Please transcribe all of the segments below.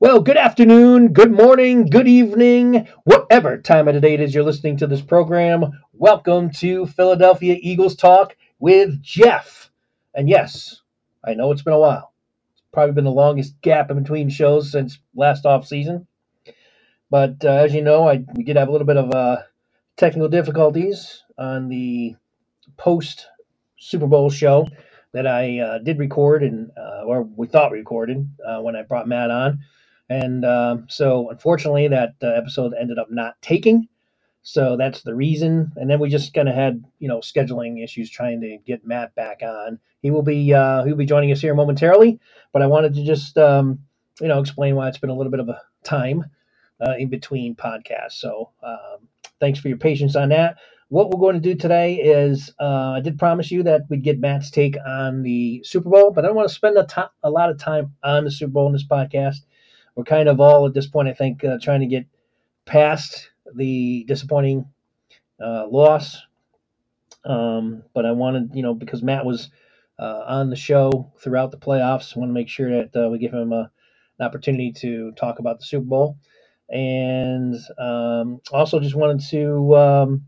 Well, good afternoon, good morning, good evening, whatever time of the day it is you're listening to this program. Welcome to Philadelphia Eagles Talk with Geoff. And yes, I know it's been a while. It's probably been the longest gap in between shows since last off season. But uh, as you know, I we did have a little bit of uh, technical difficulties on the post Super Bowl show that I uh, did record and uh, or we thought recorded uh, when I brought Matt on, and um, so unfortunately that uh, episode ended up not taking. So that's the reason. And then we just kind of had you know scheduling issues trying to get Matt back on. He will be uh, he'll be joining us here momentarily, but I wanted to just um, you know explain why it's been a little bit of a time uh, in between podcasts. So um, thanks for your patience on that what we're going to do today is uh, I did promise you that we'd get Matt's take on the Super Bowl, but I don't want to spend a, to- a lot of time on the Super Bowl in this podcast. We're kind of all at this point, I think, uh, trying to get past the disappointing uh, loss. Um, but I wanted, you know, because Matt was uh, on the show throughout the playoffs, I want to make sure that uh, we give him a, an opportunity to talk about the Super Bowl. And um, also just wanted to. Um,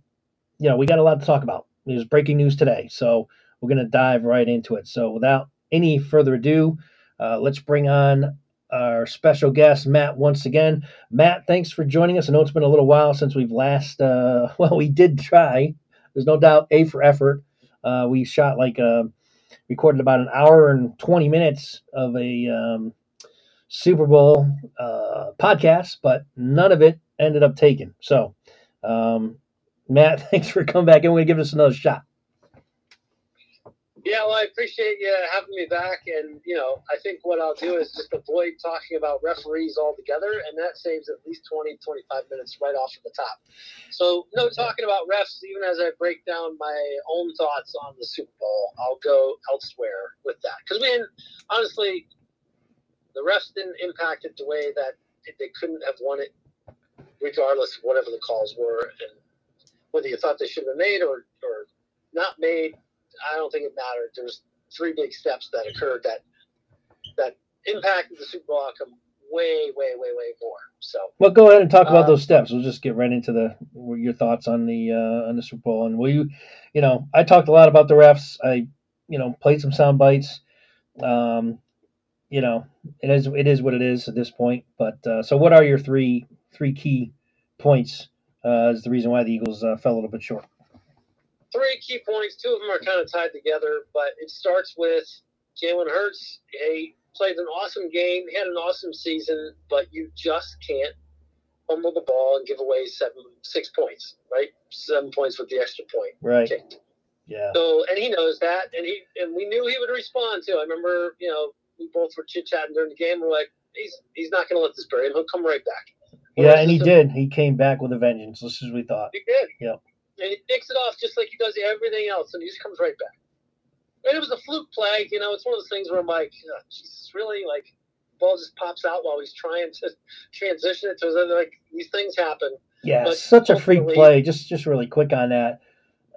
you know, we got a lot to talk about. There's breaking news today, so we're going to dive right into it. So, without any further ado, uh, let's bring on our special guest, Matt, once again. Matt, thanks for joining us. I know it's been a little while since we've last, uh, well, we did try. There's no doubt, A for effort. Uh, we shot like, uh, recorded about an hour and 20 minutes of a um, Super Bowl uh, podcast, but none of it ended up taken. So, um, Matt, thanks for coming back and we're gonna give this another shot. Yeah, well, I appreciate you having me back. And, you know, I think what I'll do is just avoid talking about referees altogether, and that saves at least 20, 25 minutes right off of the top. So, no talking about refs, even as I break down my own thoughts on the Super Bowl. I'll go elsewhere with that. Because, man, honestly, the refs didn't impact it the way that they couldn't have won it, regardless of whatever the calls were. And whether you thought they should have been made or, or not made, I don't think it mattered. There's three big steps that occurred that that impacted the Super Bowl outcome way, way, way, way more. So, well, go ahead and talk about uh, those steps. We'll just get right into the your thoughts on the uh, on the Super Bowl. And we, you know, I talked a lot about the refs. I, you know, played some sound bites. Um, you know, it is it is what it is at this point. But uh, so, what are your three three key points uh, is the reason why the Eagles uh, fell a little bit short. Three key points. Two of them are kind of tied together, but it starts with Jalen Hurts. He played an awesome game. Had an awesome season, but you just can't fumble the ball and give away seven, six points, right? Seven points with the extra point right. kicked. Yeah. So, and he knows that, and he and we knew he would respond too. I remember, you know, we both were chit chatting during the game. We're like, he's he's not going to let this bury him. He'll come right back. Yeah, and he did. He came back with a vengeance, just as we thought. He did. Yeah. And he picks it off just like he does everything else, and he just comes right back. And it was a fluke play. You know, it's one of those things where I'm like, oh, Jesus, really? Like, the ball just pops out while he's trying to transition it to like these things happen. Yeah, but such a freak play. Just just really quick on that.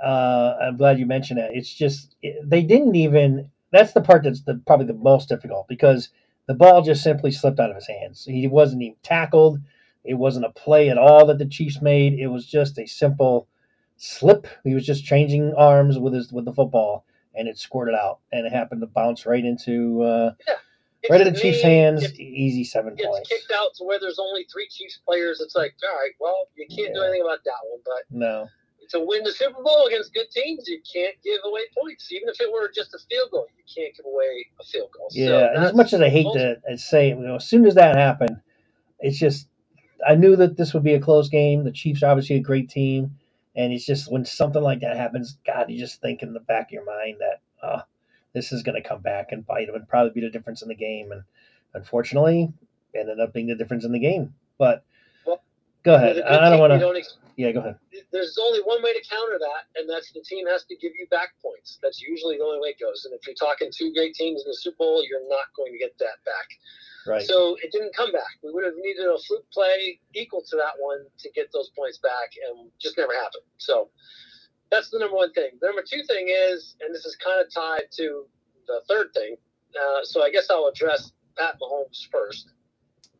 Uh, I'm glad you mentioned that. It's just it, they didn't even. That's the part that's the, probably the most difficult because the ball just simply slipped out of his hands. He wasn't even tackled. It wasn't a play at all that the Chiefs made. It was just a simple slip. He was just changing arms with his with the football, and it squirted out, and it happened to bounce right into uh, yeah. right into the Chiefs' hands. If, easy seven it's points. kicked out to where there's only three Chiefs players. It's like, all right, well, you can't yeah. do anything about that one, but no. To win the Super Bowl against good teams, you can't give away points. Even if it were just a field goal, you can't give away a field goal. Yeah, so and as much as I hate to say, it, you know, as soon as that happened, it's just I knew that this would be a close game. The Chiefs are obviously a great team, and it's just when something like that happens, God, you just think in the back of your mind that oh, this is going to come back and bite them and probably be the difference in the game. And unfortunately, ended up being the difference in the game. But well, go ahead. I don't want to. Yeah, go ahead. There's only one way to counter that, and that's the team has to give you back points. That's usually the only way it goes. And if you're talking two great teams in the Super Bowl, you're not going to get that back. Right. So it didn't come back. We would have needed a fluke play equal to that one to get those points back, and just never happened. So that's the number one thing. The number two thing is, and this is kind of tied to the third thing. Uh, so I guess I'll address Pat Mahomes first.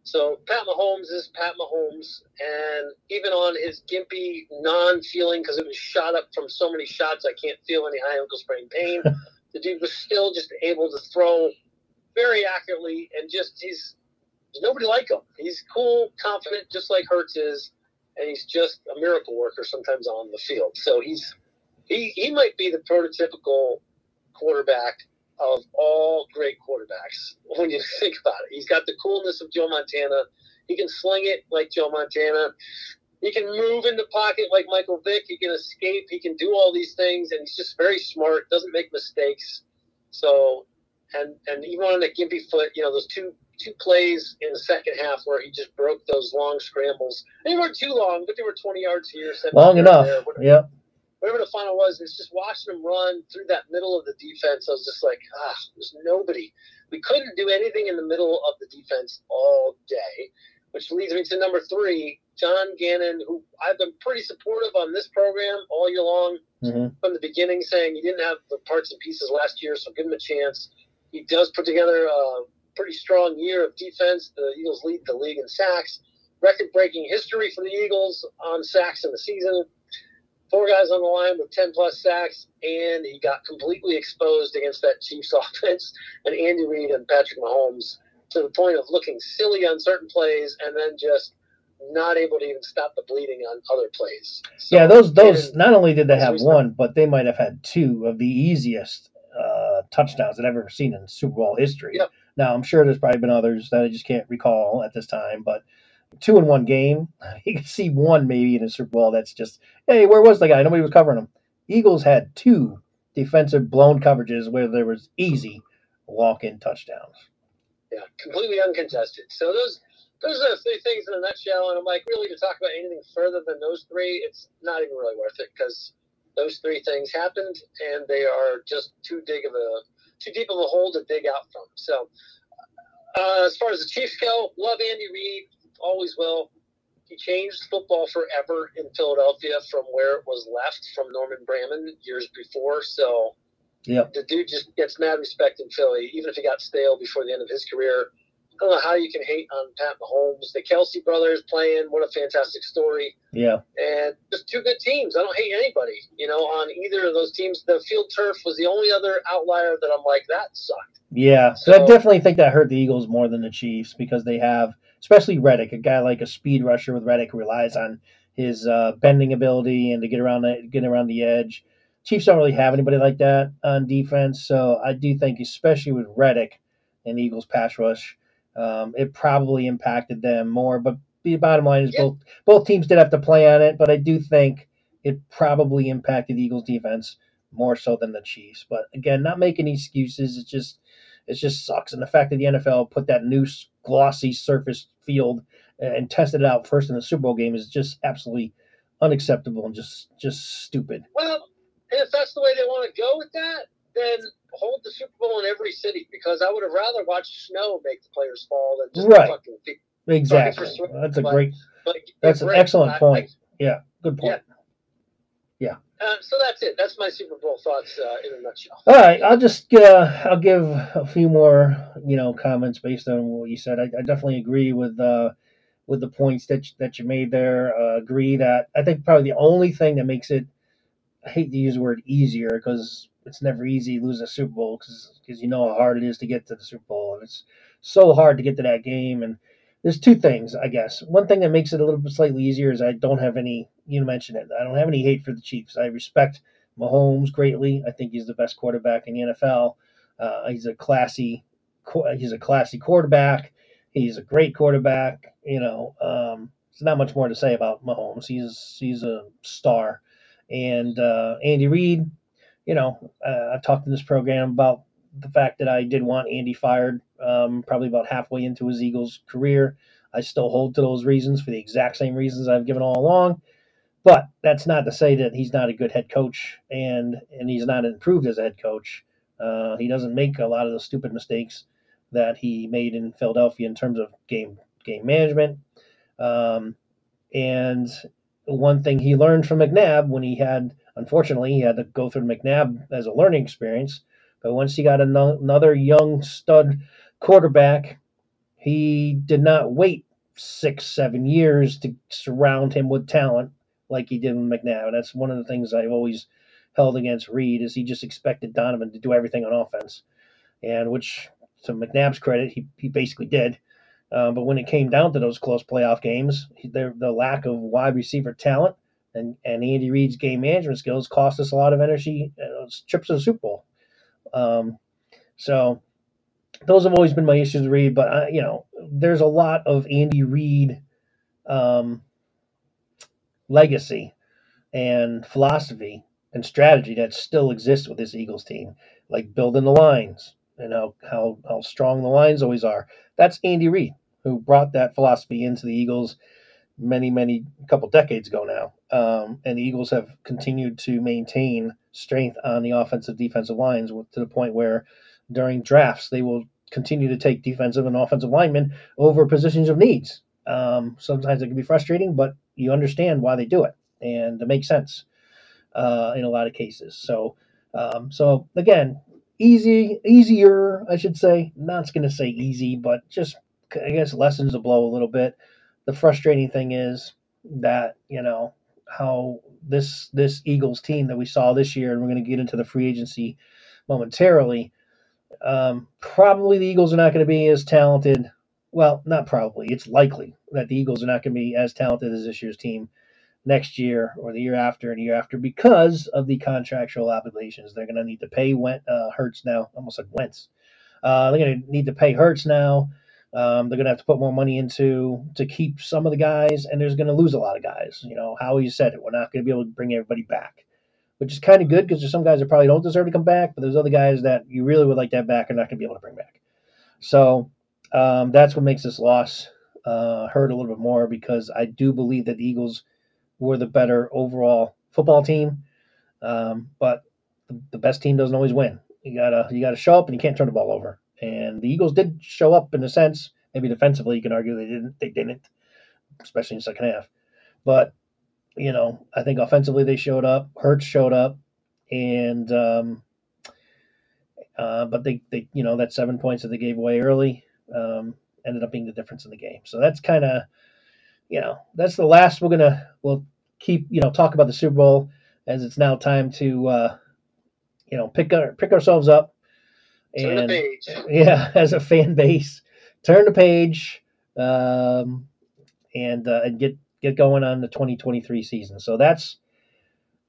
So Pat Mahomes is Pat Mahomes, and even on his gimpy non-feeling because it was shot up from so many shots, I can't feel any high ankle sprain pain. the dude was still just able to throw very accurately, and just he's nobody like him. He's cool, confident, just like Hurts is, and he's just a miracle worker sometimes on the field. So he's he he might be the prototypical quarterback of all great quarterbacks when you think about it. He's got the coolness of Joe Montana. He can sling it like Joe Montana. He can move in the pocket like Michael Vick. He can escape. He can do all these things, and he's just very smart. Doesn't make mistakes. So, and and even on a gimpy foot, you know, those two two plays in the second half where he just broke those long scrambles. They weren't too long, but they were 20 yards here. Long enough. There, yep whatever the final was, it's just watching him run through that middle of the defense. I was just like, ah, there's nobody. We couldn't do anything in the middle of the defense all day, which leads me to number three, John Gannon, who I've been pretty supportive on this program all year long mm-hmm. from the beginning, saying he didn't have the parts and pieces last year, so give him a chance. He does put together a pretty strong year of defense. The Eagles lead the league in sacks. Record breaking history for the Eagles on sacks in the season four guys on the line with 10 plus sacks, and he got completely exposed against that Chiefs offense and Andy Reid and Patrick Mahomes to the point of looking silly on certain plays and then just not able to even stop the bleeding on other plays. So, yeah, those those not only did they have one, but they might have had two of the easiest uh, touchdowns that I've ever seen in Super Bowl history. Yep. Now I'm sure there's probably been others that I just can't recall at this time, but two in one game. You can see one maybe in a Super Bowl that's just, hey, where was the guy? Nobody was covering him. Eagles had two defensive blown coverages where there was easy walk in touchdowns. Yeah, completely uncontested. So those those are the three things in a nutshell. And I'm like, really, to talk about anything further than those three, it's not even really worth it because those three things happened and they are just too big of a too deep of a hole to dig out from. So uh, as far as the Chiefs go, love Andy Reid always will. He changed football forever in Philadelphia from where it was left from Norman Braman years before. So yep. the dude just gets mad respect in Philly, even if he got stale before the end of his career. I don't know how you can hate on Pat Mahomes. The Kelce brothers playing, what a fantastic story. Yeah. And just two good teams. I don't hate anybody, you know, on either of those teams. The field turf was the only other outlier that I'm like, that sucked. Yeah. So, so I definitely think that hurt the Eagles more than the Chiefs because they have – especially Reddick, a guy like a speed rusher with Reddick who relies on his uh, bending ability and to get around the get around the edge. Chiefs don't really have anybody like that on defense, so I do think, especially with Reddick and Eagles pass rush, um, it probably impacted them more. But the bottom line is yeah. both both teams did have to play on it, but I do think it probably impacted the Eagles defense more so than the Chiefs. But again, not making excuses. It's just it just sucks. And the fact that the NFL put that new glossy surface field and tested it out first in the Super Bowl game is just absolutely unacceptable and just just stupid. Well, if that's the way they want to go with that, then hold the Super Bowl in every city because I would have rather watched snow make the players fall than just right. fucking Exactly. That's a great. But, that's an excellent I, point. I, yeah, good point. Yeah. yeah. Uh, so that's it. That's my Super Bowl thoughts uh, in a nutshell. All right, I'll just uh, I'll give a few more you know comments based on what you said. I, I definitely agree with uh, with the points that you, that you made there. Uh, agree that I think probably the only thing that makes it I hate to use the word easier because it's never easy lose a Super Bowl because you know how hard it is to get to the Super Bowl and it's so hard to get to that game and there's two things, I guess. One thing that makes it a little bit slightly easier is I don't have any. You mentioned it. I don't have any hate for the Chiefs. I respect Mahomes greatly. I think he's the best quarterback in the NFL. Uh, he's a classy. He's a classy quarterback. He's a great quarterback. You know, um, there's not much more to say about Mahomes. He's he's a star. And uh, Andy Reid, you know, uh, I've talked in this program about the fact that I did want Andy fired um, probably about halfway into his Eagles career. I still hold to those reasons for the exact same reasons I've given all along. But that's not to say that he's not a good head coach and and he's not improved as a head coach. Uh, he doesn't make a lot of the stupid mistakes that he made in Philadelphia in terms of game game management. Um, and one thing he learned from McNabb when he had, unfortunately, he had to go through McNabb as a learning experience but once he got another young stud quarterback he did not wait six, seven years to surround him with talent like he did with McNabb. And that's one of the things I've always held against Reid is he just expected Donovan to do everything on offense, and which to McNabb's credit, he, he basically did. Um, but when it came down to those close playoff games, the, the lack of wide receiver talent and, and Andy Reid's game management skills cost us a lot of energy, uh, trips to the Super Bowl. Um, so those have always been my issues with Reid. But uh, you know, there's a lot of Andy Reid um, legacy and philosophy and strategy that still exists with this Eagles team, like building the lines and how how, how strong the lines always are. That's Andy Reid who brought that philosophy into the Eagles many, many couple decades ago now. Um, and the Eagles have continued to maintain strength on the offensive defensive lines to the point where during drafts they will continue to take defensive and offensive linemen over positions of needs. Um, sometimes it can be frustrating, but you understand why they do it, and it makes sense uh, in a lot of cases. So, um, so again, easy, easier, I should say. Not going to say easy, but just I guess lessens the blow a little bit. The frustrating thing is that you know how this this Eagles team that we saw this year, and we're going to get into the free agency momentarily. Um, probably the Eagles are not going to be as talented. Well, not probably. It's likely that the Eagles are not going to be as talented as this year's team next year or the year after and year after because of the contractual obligations. They're going to need to pay Went, uh, Hurts now. Almost like Wentz. Uh, they're going to need to pay Hurts now. Um, they're going to have to put more money into to keep some of the guys, and there's going to lose a lot of guys. You know, how you said it, we're not going to be able to bring everybody back, which is kind of good because there's some guys that probably don't deserve to come back, but there's other guys that you really would like to have back and not going to be able to bring back. So um, that's what makes this loss uh, hurt a little bit more because I do believe that the Eagles were the better overall football team, um, but the, the best team doesn't always win. You gotta you gotta show up and you can't turn the ball over. And the Eagles did show up in a sense. Maybe defensively, you can argue they didn't. They didn't, especially in the second half. But you know, I think offensively they showed up. Hurts showed up, and um, uh, but they, they, you know, that seven points that they gave away early um, ended up being the difference in the game. So that's kind of, you know, that's the last we're gonna we'll keep you know talk about the Super Bowl as it's now time to uh, you know pick our, pick ourselves up Turn the and page. yeah, as a fan base, turn the page um, and uh, and get get going on the 2023 season. So that's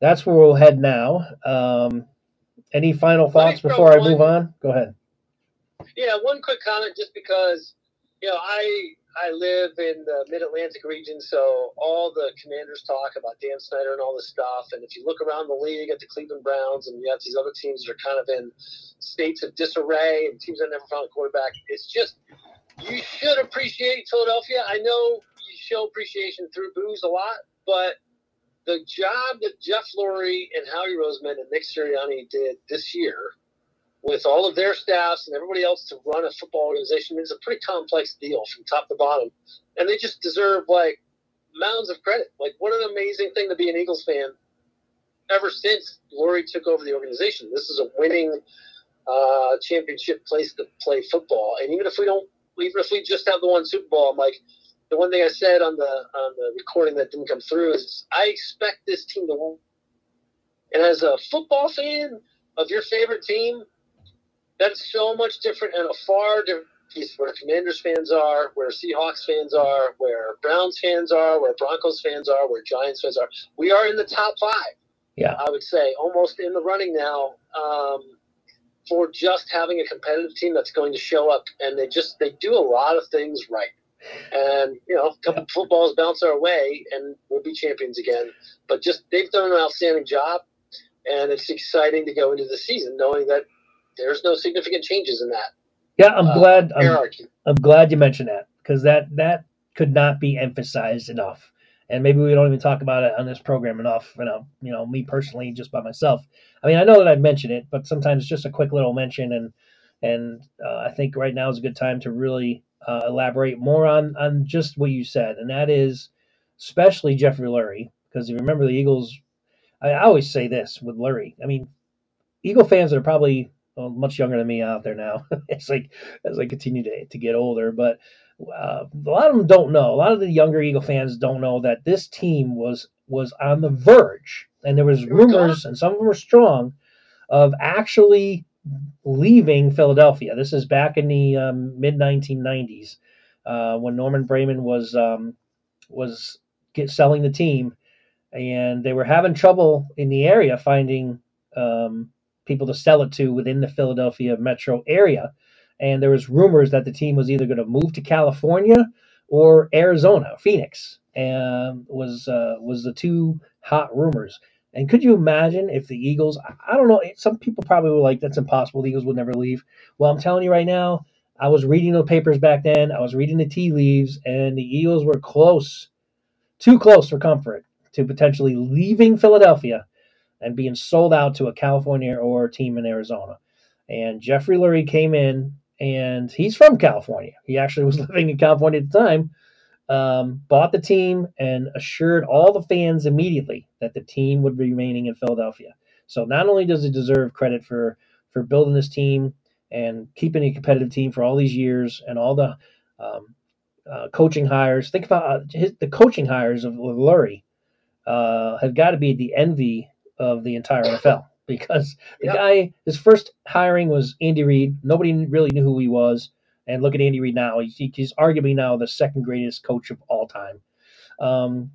that's where we'll head now. Um, any final thoughts before I move on? Go ahead. Yeah, one quick comment, just because you know I I live in the Mid Atlantic region, so all the Commanders talk about Dan Snyder and all this stuff. And if you look around the league at the Cleveland Browns, and you have these other teams that are kind of in states of disarray and teams that never found a quarterback, it's just you should appreciate Philadelphia. I know you show appreciation through booze a lot, but the job that Jeff Lurie and Howie Roseman and Nick Sirianni did this year with all of their staffs and everybody else to run a football organization is a pretty complex deal from top to bottom. And they just deserve like mounds of credit. Like what an amazing thing to be an Eagles fan ever since Lurie took over the organization. This is a winning uh, championship place to play football. And even if we don't even if we just have the one Super Bowl, I'm like the one thing I said on the on the recording that didn't come through is I expect this team to win. And as a football fan of your favorite team, that's so much different and a far different piece where Commanders fans are, where Seahawks fans are, where Browns fans are, where Broncos fans are, where Giants fans are. We are in the top five. Yeah. I would say almost in the running now um, for just having a competitive team that's going to show up, and they just they do a lot of things right. And you know, a couple footballs bounce our way, and we'll be champions again. But just they've done an outstanding job, and it's exciting to go into the season knowing that there's no significant changes in that Yeah, I'm uh, glad. I'm. I'm glad you mentioned that because that that could not be emphasized enough. And maybe we don't even talk about it on this program enough. You know, you know, me personally, just by myself. I mean, I know that I've mentioned it, but sometimes just a quick little mention, and and uh, I think right now is a good time to really uh, elaborate more on on just what you said, and that is especially Jeffrey Lurie, because if you remember the Eagles, I, I always say this with Lurie. I mean, Eagle fans that are probably well, much younger than me out there now. it's like as I continue to, to get older, but uh, a lot of them don't know. A lot of the younger Eagle fans don't know that this team was was on the verge, and there was rumors, and some of them were strong, of actually leaving Philadelphia. This is back in the um, mid 1990s uh, when Norman Braman was um, was get, selling the team, and they were having trouble in the area finding um, people to sell it to within the Philadelphia metro area. And there was rumors that the team was either going to move to California or Arizona, Phoenix, and was uh, was the two hot rumors. And could you imagine if the Eagles? I don't know. Some people probably were like, "That's impossible. The Eagles would never leave." Well, I'm telling you right now, I was reading the papers back then. I was reading the tea leaves, and the Eagles were close, too close for comfort to potentially leaving Philadelphia and being sold out to a California or a team in Arizona. And Jeffrey Lurie came in, and he's from California. He actually was living in California at the time. Um, bought the team and assured all the fans immediately that the team would be remaining in Philadelphia. So not only does he deserve credit for for building this team and keeping a competitive team for all these years and all the um, uh, coaching hires. Think about uh, his, the coaching hires of Lurie uh, have got to be the envy of the entire NFL because the yep. guy, his first hiring was Andy Reid. Nobody really knew who he was. And look at Andy Reid now. He, he's arguably now the second greatest coach of all time. Um,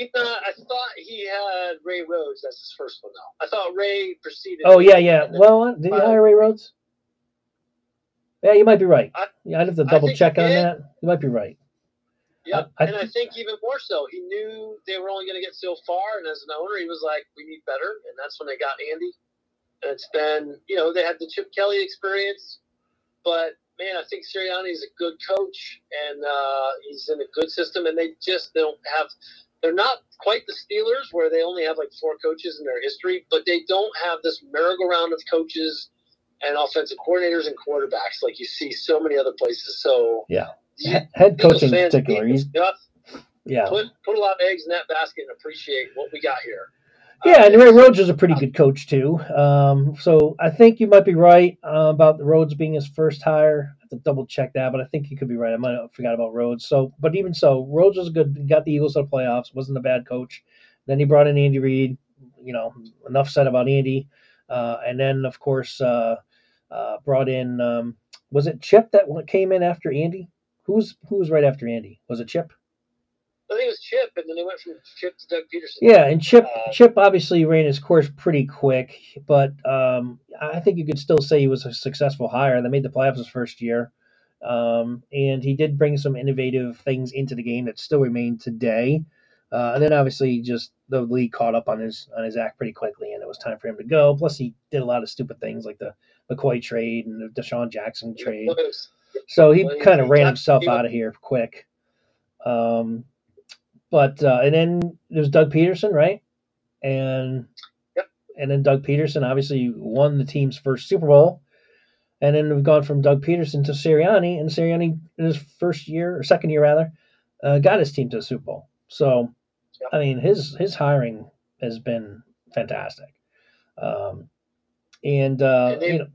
uh, I thought he had Ray Rhodes as his first one, though. I thought Ray preceded. Oh yeah, yeah. Well, did he hire Ray Rhodes? Yeah, you might be right. I, yeah, I'd have to double check on that. You might be right. Yeah, and I think even more so, he knew they were only going to get so far, and as an owner, he was like, "We need better," and that's when they got Andy. And it's been, you know, they had the Chip Kelly experience, but man, I think Sirianni is a good coach, and uh, he's in a good system, and they just they don't have. They're not quite the Steelers, where they only have like four coaches in their history, but they don't have this merry-go-round of coaches and offensive coordinators and quarterbacks like you see so many other places. So yeah, head coach in particular, he's yeah put put a lot of eggs in that basket and appreciate what we got here. Yeah, and Ray Rhodes is a pretty good coach too. Um, so I think you might be right uh, about the Rhodes being his first hire. I have to double check that, but I think you could be right. I might have forgot about Rhodes. So, but even so, Rhodes was good. Got the Eagles to the playoffs. wasn't a bad coach. Then he brought in Andy Reid. You know, enough said about Andy. Uh, and then of course uh, uh, brought in um, was it Chip that came in after Andy? Who was who was right after Andy? Was it Chip? I think it was Chip, and then they went from Chip to Doug Pederson. Yeah, and Chip uh, Chip obviously ran his course pretty quick, but um, I think you could still say he was a successful hire. They made the playoffs his first year, um, and he did bring some innovative things into the game that still remain today. Uh, and then obviously just the league caught up on his on his act pretty quickly, and it was time for him to go. Plus, he did a lot of stupid things like the McCoy trade and the DeSean Jackson trade. So he kind of ran himself out of here quick. Um, but uh, and then there's Doug Pederson, right? And yep. and then Doug Pederson obviously won the team's first Super Bowl. And then we've gone from Doug Pederson to Sirianni, and Sirianni in his first year or second year rather, uh, got his team to the Super Bowl. So, yep. I mean, his his hiring has been fantastic. Um, and, uh, and you know,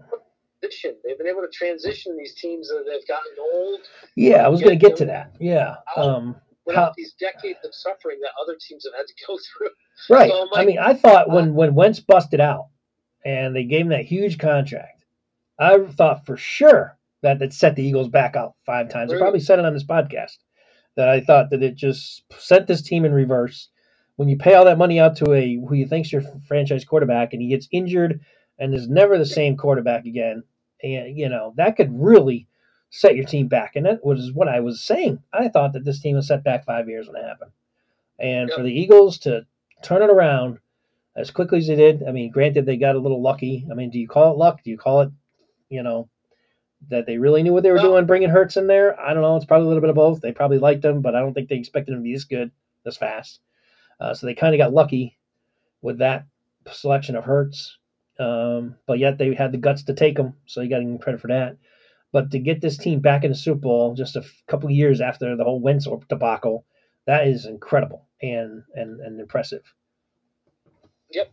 They've been able to transition these teams that they've gotten old. Yeah, I was going to get to that. Yeah. Um, without how, these decades of suffering that other teams have had to go through. Right. So like, I mean, I thought when uh, when Wentz busted out and they gave him that huge contract, I thought for sure that that set the Eagles back out five times. I probably said it on this podcast that I thought that it just sent this team in reverse. When you pay all that money out to a who you think's your franchise quarterback and he gets injured and is never the same quarterback again, and you know that could really set your team back. And that was what I was saying. I thought that this team was set back five years when it happened, and yep. for the Eagles to turn it around as quickly as they did. I mean, granted they got a little lucky. I mean, do you call it luck? Do you call it, you know, that they really knew what they were well, doing, bringing Hurts in there? I don't know. It's probably a little bit of both. They probably liked him, but I don't think they expected him to be this good, this fast. Uh, so they kind of got lucky with that selection of Hurts. Um, but yet they had the guts to take him, so you got to give credit for that. But to get this team back in the Super Bowl just a f- couple years after the whole Wentz debacle, that is incredible and and, and impressive. Yep.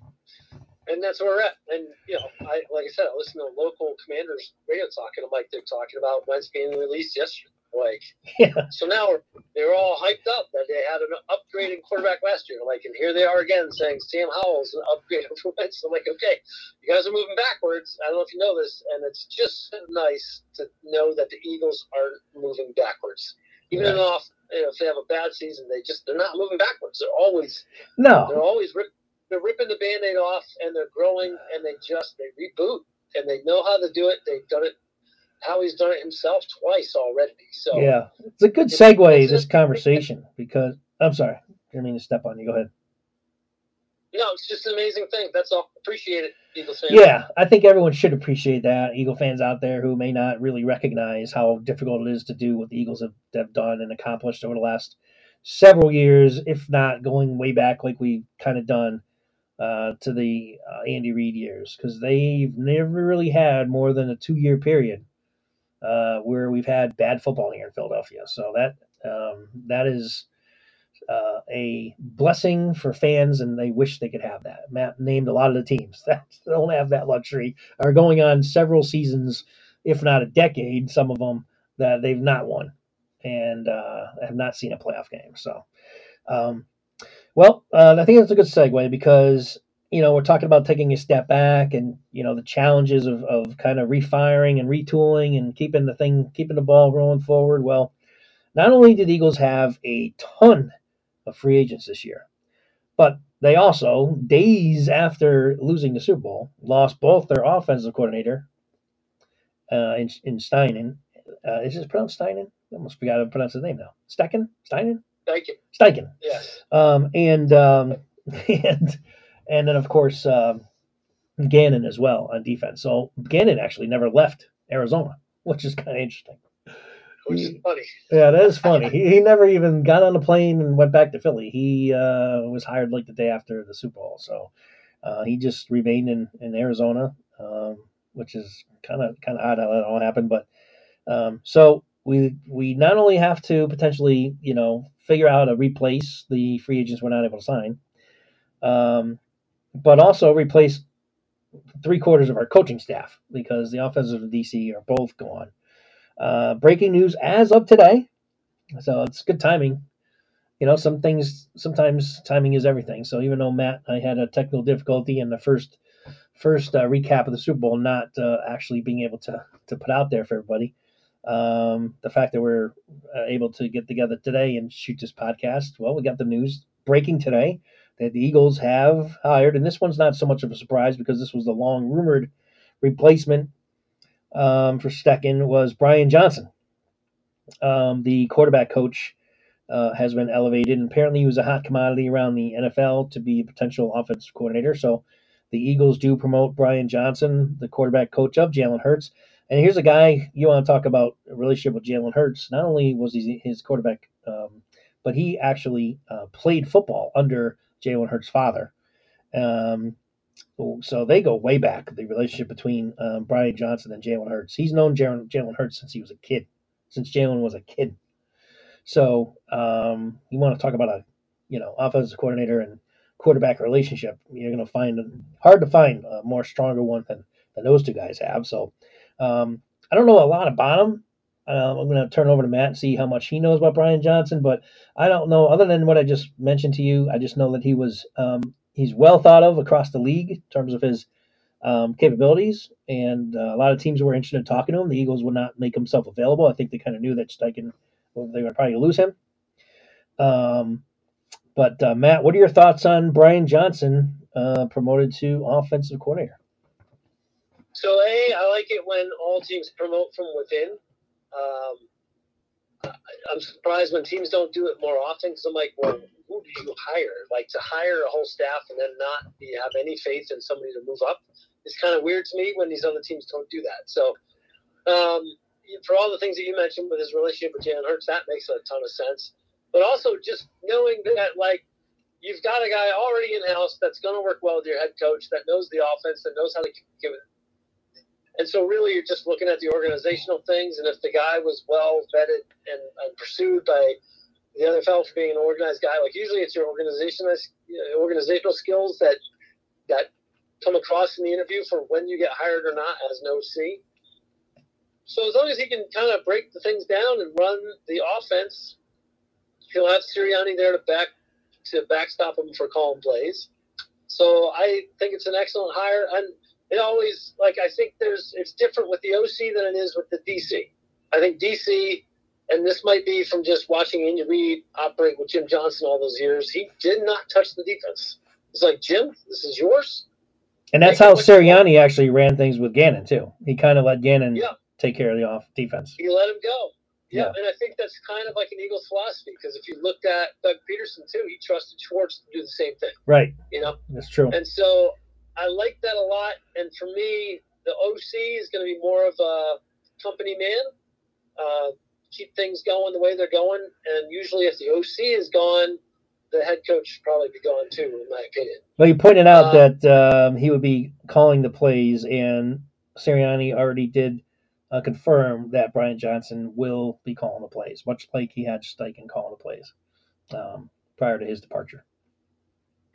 and that's where we're at. And you know, I like I said, I listened to local commanders radio talking. I'm like, they're talking about Wentz being released yesterday. Like, Yeah. so now we're, they were all hyped up that they had an upgraded quarterback last year. Like, and here they are again saying Sam Howell's an upgrade over Wentz. I'm like, okay, you guys are moving backwards. I don't know if you know this, and it's just nice to know that the Eagles are moving backwards. Even Right. off, you know, if they have a bad season, they just they're not moving backwards. They're always No. they're always rip, they're ripping the band-aid off and they're growing and they just they reboot and they know how to do it they've done it howie's done it himself twice already so Yeah. It's a good segue this conversation because I'm sorry. I didn't mean to step on you. Go ahead. no it's just an amazing thing that's all appreciate it eagles fans Yeah, I think everyone should appreciate that. Eagle fans out there who may not really recognize how difficult it is to do what the Eagles have, have done and accomplished over the last several years, if not going way back like we've kind of done uh, to the uh, Andy Reid years, because they've never really had more than a two year period uh, where we've had bad football here in Philadelphia. So that um, that is uh, a blessing for fans, and they wish they could have that. Matt named a lot of the teams that don't have that luxury, are going on several seasons, if not a decade, some of them that they've not won and uh, have not seen a playoff game. So, um, well, uh, I think that's a good segue because you know we're talking about taking a step back and you know the challenges of, of kind of refiring and retooling and keeping the thing keeping the ball rolling forward. Well, not only did Eagles have a ton of free agents this year. But they also, days after losing the Super Bowl, lost both their offensive coordinator uh, in, in Steinen. Uh, is it pronounced Steinen? I almost forgot how to pronounce his name now. Stecken? Steinen? thank you Steichen. yes Um, and, um, and and then, of course, um, Gannon as well on defense. So Gannon actually never left Arizona, which is kind of interesting. which is funny Yeah, that is funny. he, he never even got on a plane and went back to Philly. He uh, was hired like the day after the Super Bowl, so uh, he just remained in, in Arizona, um, which is kind of kind of odd how that all happened. But um, so we we not only have to potentially you know figure out how to replace the free agents we're not able to sign, um, but also replace three quarters of our coaching staff because the offensive and DC are both gone. Uh, breaking news as of today. So it's good timing. You know, some things sometimes timing is everything. So even though Matt, I had a technical difficulty in the first first uh, recap of the Super Bowl, not uh, actually being able to to put out there for everybody. Um, the fact that we're uh, able to get together today and shoot this podcast, well, we got the news breaking today that the Eagles have hired, and this one's not so much of a surprise because this was the long rumored replacement um, for Stecken was Brian Johnson. Um, the quarterback coach uh, has been elevated, and apparently he was a hot commodity around the NFL to be a potential offensive coordinator. So the Eagles do promote Brian Johnson, the quarterback coach of Jalen Hurts. And here's a guy you want to talk about a relationship with Jalen Hurts. Not only was he his quarterback, um, but he actually uh, played football under Jalen Hurts' father. Um, so they go way back. The relationship between um, Brian Johnson and Jalen Hurts. He's known Jalen Jalen Hurts since he was a kid, since Jalen was a kid. So um, you want to talk about a you know offensive coordinator and quarterback relationship? You're going to find hard to find a more stronger one than than those two guys have. So um, I don't know a lot about him. Um, I'm going to turn over to Matt and see how much he knows about Brian Johnson, but I don't know other than what I just mentioned to you. I just know that he was um, he's well thought of across the league in terms of his um, capabilities, and uh, a lot of teams were interested in talking to him. The Eagles would not make himself available. I think they kind of knew that Steichen well, they were probably lose him. Um, but uh, Matt, what are your thoughts on Brian Johnson uh, promoted to offensive coordinator? so a i like it when all teams promote from within um, i'm surprised when teams don't do it more often because i'm like well who do you hire like to hire a whole staff and then not be, have any faith in somebody to move up is kind of weird to me when these other teams don't do that so um, for all the things that you mentioned with his relationship with Jalen Hurts, that makes a ton of sense. But also just knowing that, like, you've got a guy already in house that's going to work well with your head coach, that knows the offense, that knows how to give it. And so, really, you're just looking at the organizational things. And if the guy was well vetted and, and pursued by the NFL for being an organized guy, like usually it's your organizational uh, organizational skills that that come across in the interview for when you get hired or not as an OC. So as long as he can kind of break the things down and run the offense, he'll have Sirianni there to back to backstop him for calling plays. So I think it's an excellent hire, and it always like I think there's it's different with the OC than it is with the DC. I think DC, and this might be from just watching Andy Reid operate with Jim Johnson all those years. He did not touch the defense. It's like Jim, this is yours. And that's how. Sirianni actually ran things with Gannon too. He kind of let Gannon Yeah. take care of the off defense. He let him go. Yeah, Yeah. and I think that's kind of like an Eagles philosophy because if you looked at Doug Pederson too, he trusted Schwartz to do the same thing. Right. You know, That's true. and so I like that a lot. And for me, the OC is going to be more of a company man. Uh, keep things going the way they're going, and usually if the OC is gone, the head coach should probably be gone too, in my opinion. Well, you pointed out Uh, that um, he would be calling the plays, and Sirianni already did uh, confirm that Brian Johnson will be calling the plays, much like he had Steichen calling the plays um, prior to his departure.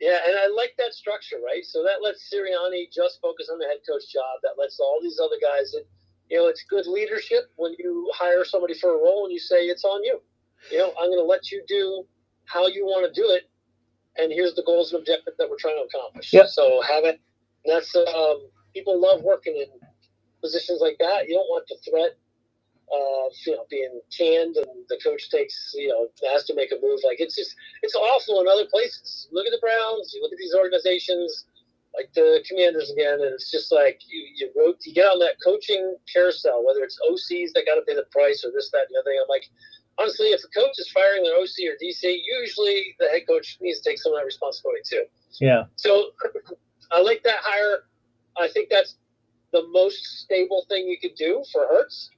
Yeah, and I like that structure, right? So that lets Sirianni just focus on the head coach job. That lets all these other guys in. You know, it's good leadership when you hire somebody for a role and you say it's on you. You know, I'm going to let you do how you want to do it, and here's the goals and objectives that we're trying to accomplish. Yep. So have it. That's um, people love working in positions like that. You don't want the threat of you know being canned and the coach takes you know has to make a move. Like it's just it's awful in other places. Look at the Browns. You look at these organizations like the Commanders again, and it's just like you you wrote you get on that coaching carousel. Whether it's OCs that got to pay the price or this that and the other thing. I'm like. Honestly, if a coach is firing their OC or DC, usually the head coach needs to take some of that responsibility too. Yeah. So I like that hire. I think that's the most stable thing you could do for Hurts.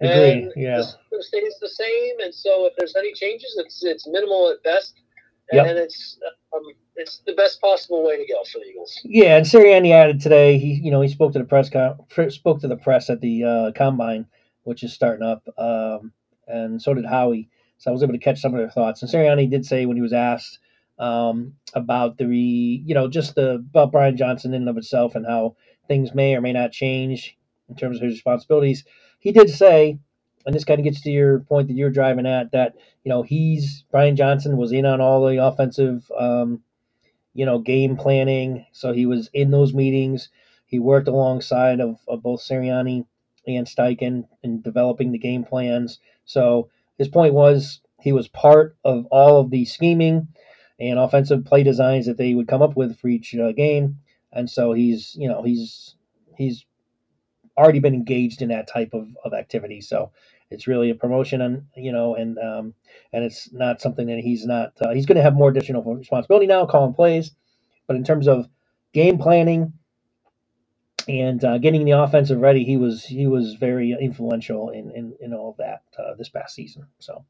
Agree. And Yeah. the stays the same, and so if there's any changes, it's it's minimal at best, Yep. and it's um, it's the best possible way to go for the Eagles. Yeah, and Sirianni added today. He, you know, he spoke to the press con- spoke to the press at the uh, combine, which is starting up, um, and so did Howie. So I was able to catch some of their thoughts. And Sirianni did say when he was asked um, about the, re, you know, just the about Brian Johnson in and of itself and how things may or may not change in terms of his responsibilities, he did say, and this kind of gets to your point that you're driving at, that you know he's Brian Johnson was in on all the offensive. Um, you know, game planning. So he was in those meetings. He worked alongside of, of both Sirianni and Steichen in developing the game plans. So his point was he was part of all of the scheming and offensive play designs that they would come up with for each uh, game. And so he's, you know, he's he's already been engaged in that type of, of activity. So it's really a promotion, and you know, and um, and it's not something that he's not. Uh, he's going to have more additional responsibility now, calling plays, but in terms of game planning and uh, getting the offensive ready, he was he was very influential in in, in all of that uh, this past season. So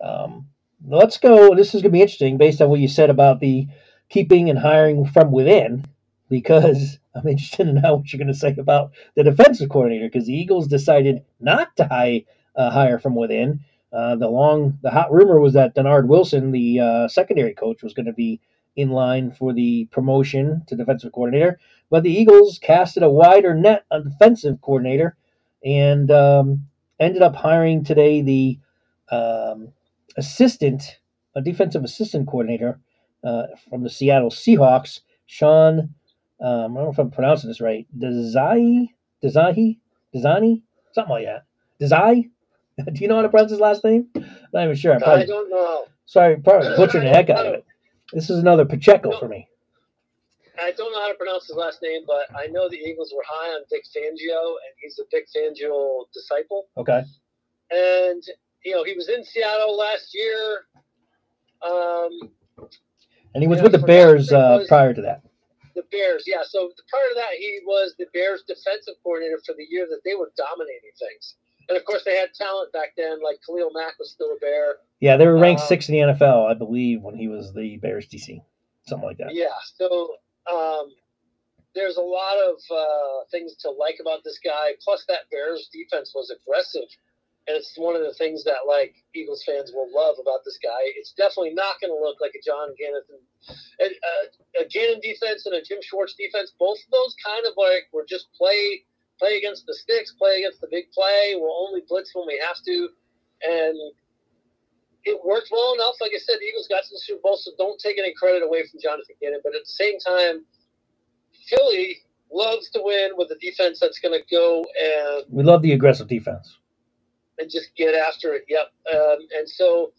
um, let's go. This is going to be interesting based on what you said about the keeping and hiring from within, because I'm interested in how what you're going to say about the defensive coordinator because the Eagles decided not to hire uh, hire from within. Uh, the long, the hot rumor was that Dennard Wilson, the uh, secondary coach, was going to be in line for the promotion to defensive coordinator, but the Eagles casted a wider net on defensive coordinator and um, ended up hiring today the um, assistant, a defensive assistant coordinator uh, from the Seattle Seahawks, Sean. Um, I don't know if I'm pronouncing this right. Desai, Desai, Desani, something like that. Desai. Do you know how to pronounce his last name? I'm not even sure. I I probably, don't know. sorry, probably butchering the heck out of it. This is another Pacheco for me. I don't know how to pronounce his last name, but I know the Eagles were high on Vic Fangio, and he's a Vic Fangio disciple. Okay. And you know, he was in Seattle last year. Um, And he was with the Bears uh, prior to that. The Bears, yeah. So prior to that, he was the Bears defensive coordinator for the year that they were dominating things. And of course, they had talent back then, like Khalil Mack was still a Bear. Yeah, they were ranked Um, sixth in the NFL, I believe, when he was the Bears DC, something like that. Yeah. So um, there's a lot of uh, things to like about this guy. Plus, that Bears defense was aggressive and it's one of the things that like Eagles fans will love about this guy. It's definitely not going to look like a John Gannon, and, uh, a Gannon defense and a Jim Schwartz defense. Both of those kind of like were just play play against the sticks, play against the big play. We'll only blitz when we have to, and it worked well enough. Like I said, the Eagles got to the Super Bowl, so don't take any credit away from Jonathan Gannon. But at the same time, Philly loves to win with a defense that's going to go and We love the aggressive defense. And just get after it. Yep. Um, and so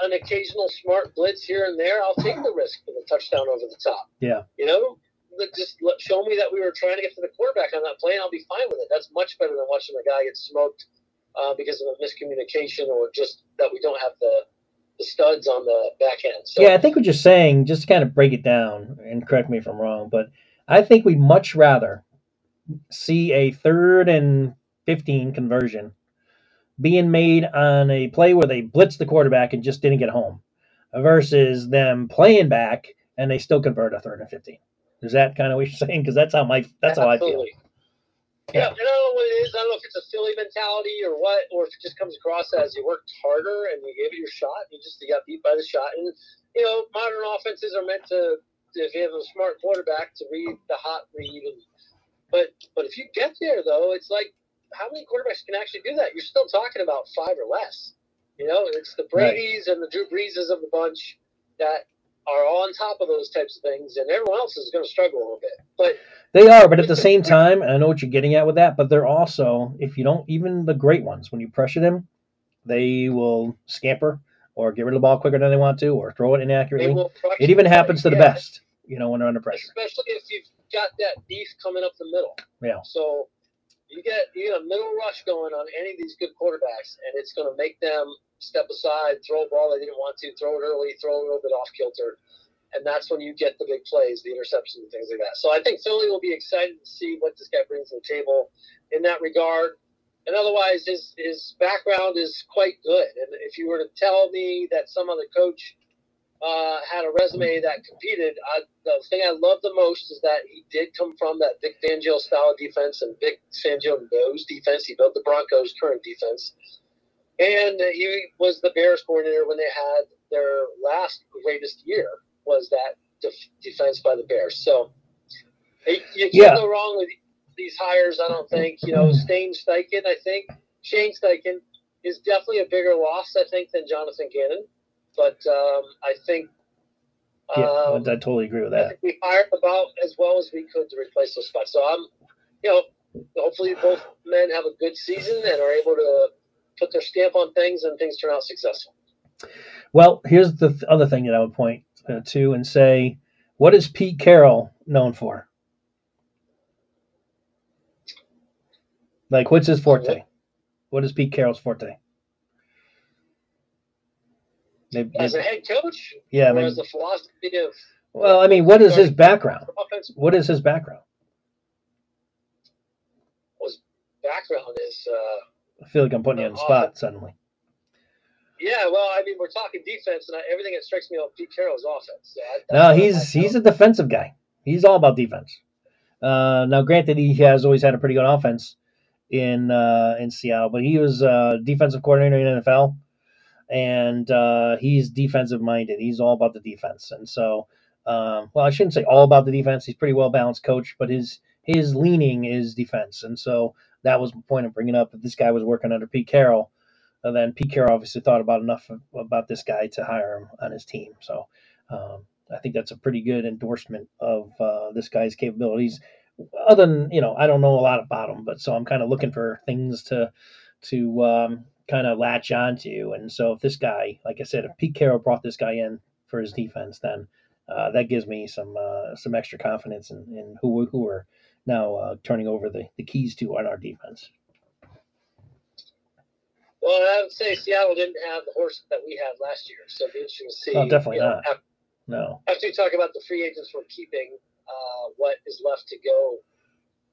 an occasional smart blitz here and there, I'll take the risk for the touchdown over the top. Yeah. You know, just let, show me that we were trying to get to the quarterback on that play, and I'll be fine with it. That's much better than watching a guy get smoked uh, because of a miscommunication or just that we don't have the, the studs on the back end. So Yeah, I think what you're saying, just to kind of break it down, and correct me if I'm wrong, but I think we'd much rather see a third and 15 conversion being made on a play where they blitzed the quarterback and just didn't get home versus them playing back and they still convert a third and 15. Is that kind of what you're saying? Because that's how my that's how I feel. Absolutely. Yeah, and I don't know what it is. I don't know if it's a Philly mentality or what, or if it just comes across as you worked harder and you gave it your shot. And you just you got beat by the shot. And you know, modern offenses are meant to, if you have a smart quarterback, to read the hot read. And, but but if you get there though, it's like how many quarterbacks can actually do that? You're still talking about five or less. You know, it's the Right. Brady's and the Drew Breeses of the bunch that are on top of those types of things, and everyone else is going to struggle a little bit. But They are, but at the same time, and I know what you're getting at with that, but they're also, if you don't, even the great ones, when you pressure them, they will scamper or get rid of the ball quicker than they want to or throw it inaccurately. It even happens to the Yeah, best, you know, when they're under pressure. especially if you've got that beef coming up the middle. Yeah. So you get you get a middle rush going on any of these good quarterbacks, and it's going to make them step aside, throw a ball they didn't want to, throw it early, throw a little bit off kilter, and that's when you get the big plays, the interceptions, and things like that. So I think Philly will be excited to see what this guy brings to the table in that regard. And otherwise, his his background is quite good. And if you were to tell me that some other coach uh, had a resume that competed. I, the thing I love the most is that he did come from that Vic Fangio style defense, and Vic Fangio knows defense. He built the Broncos' current defense, and he was the Bears coordinator when they had their last greatest year. Was that def- defense by the Bears? So you can't Yeah. go wrong with these hires. I don't think you know Shane Steichen. I think Shane Steichen is definitely a bigger loss. I think than Jonathan Gannon but um, I think Yeah, um, I totally agree with I that. think we hired about as well as we could to replace those spots. So I'm, you know, hopefully both men have a good season and are able to put their stamp on things and things turn out successful. Well, here's the th- other thing that I would point uh, to and say, what is Pete Carroll known for? Like, what's his forte? What is Pete Carroll's forte? They- As a head coach, yeah, I mean, as a philosophy of well, I mean, what is his background? What is his background? Well, his background is, uh, I feel like I'm putting you on the spot suddenly. yeah. Well, I mean, we're talking defense, and I, everything that strikes me on Pete Carroll's offense. So I, No, he's he's a defensive guy. He's all about defense. Uh, now, granted, he has always had a pretty good offense in uh, in Seattle, but he was uh, defensive coordinator in NFL, and uh, he's defensive minded. He's all about the defense, and so, um, well, I shouldn't say all about the defense. He's pretty well balanced coach, but his his leaning is defense, and so that was the point of bringing up that this guy was working under Pete Carroll. And then Pete Carroll obviously thought about enough about this guy to hire him on his team. So um, I think that's a pretty good endorsement of uh, this guy's capabilities. Other than you know, I don't know a lot about him, but so I'm kind of looking for things to to um, kind of latch onto. And so if this guy, like I said, if Pete Carroll brought this guy in for his defense, then uh, that gives me some uh, some extra confidence in, in who who we're now uh, turning over the, the keys to on our defense. Well, I would say Seattle didn't have the horse that we had last year, so it'd be interesting to see. Oh, definitely you know, not. after- No, after you talk about the free agents we're keeping, uh, what is left to go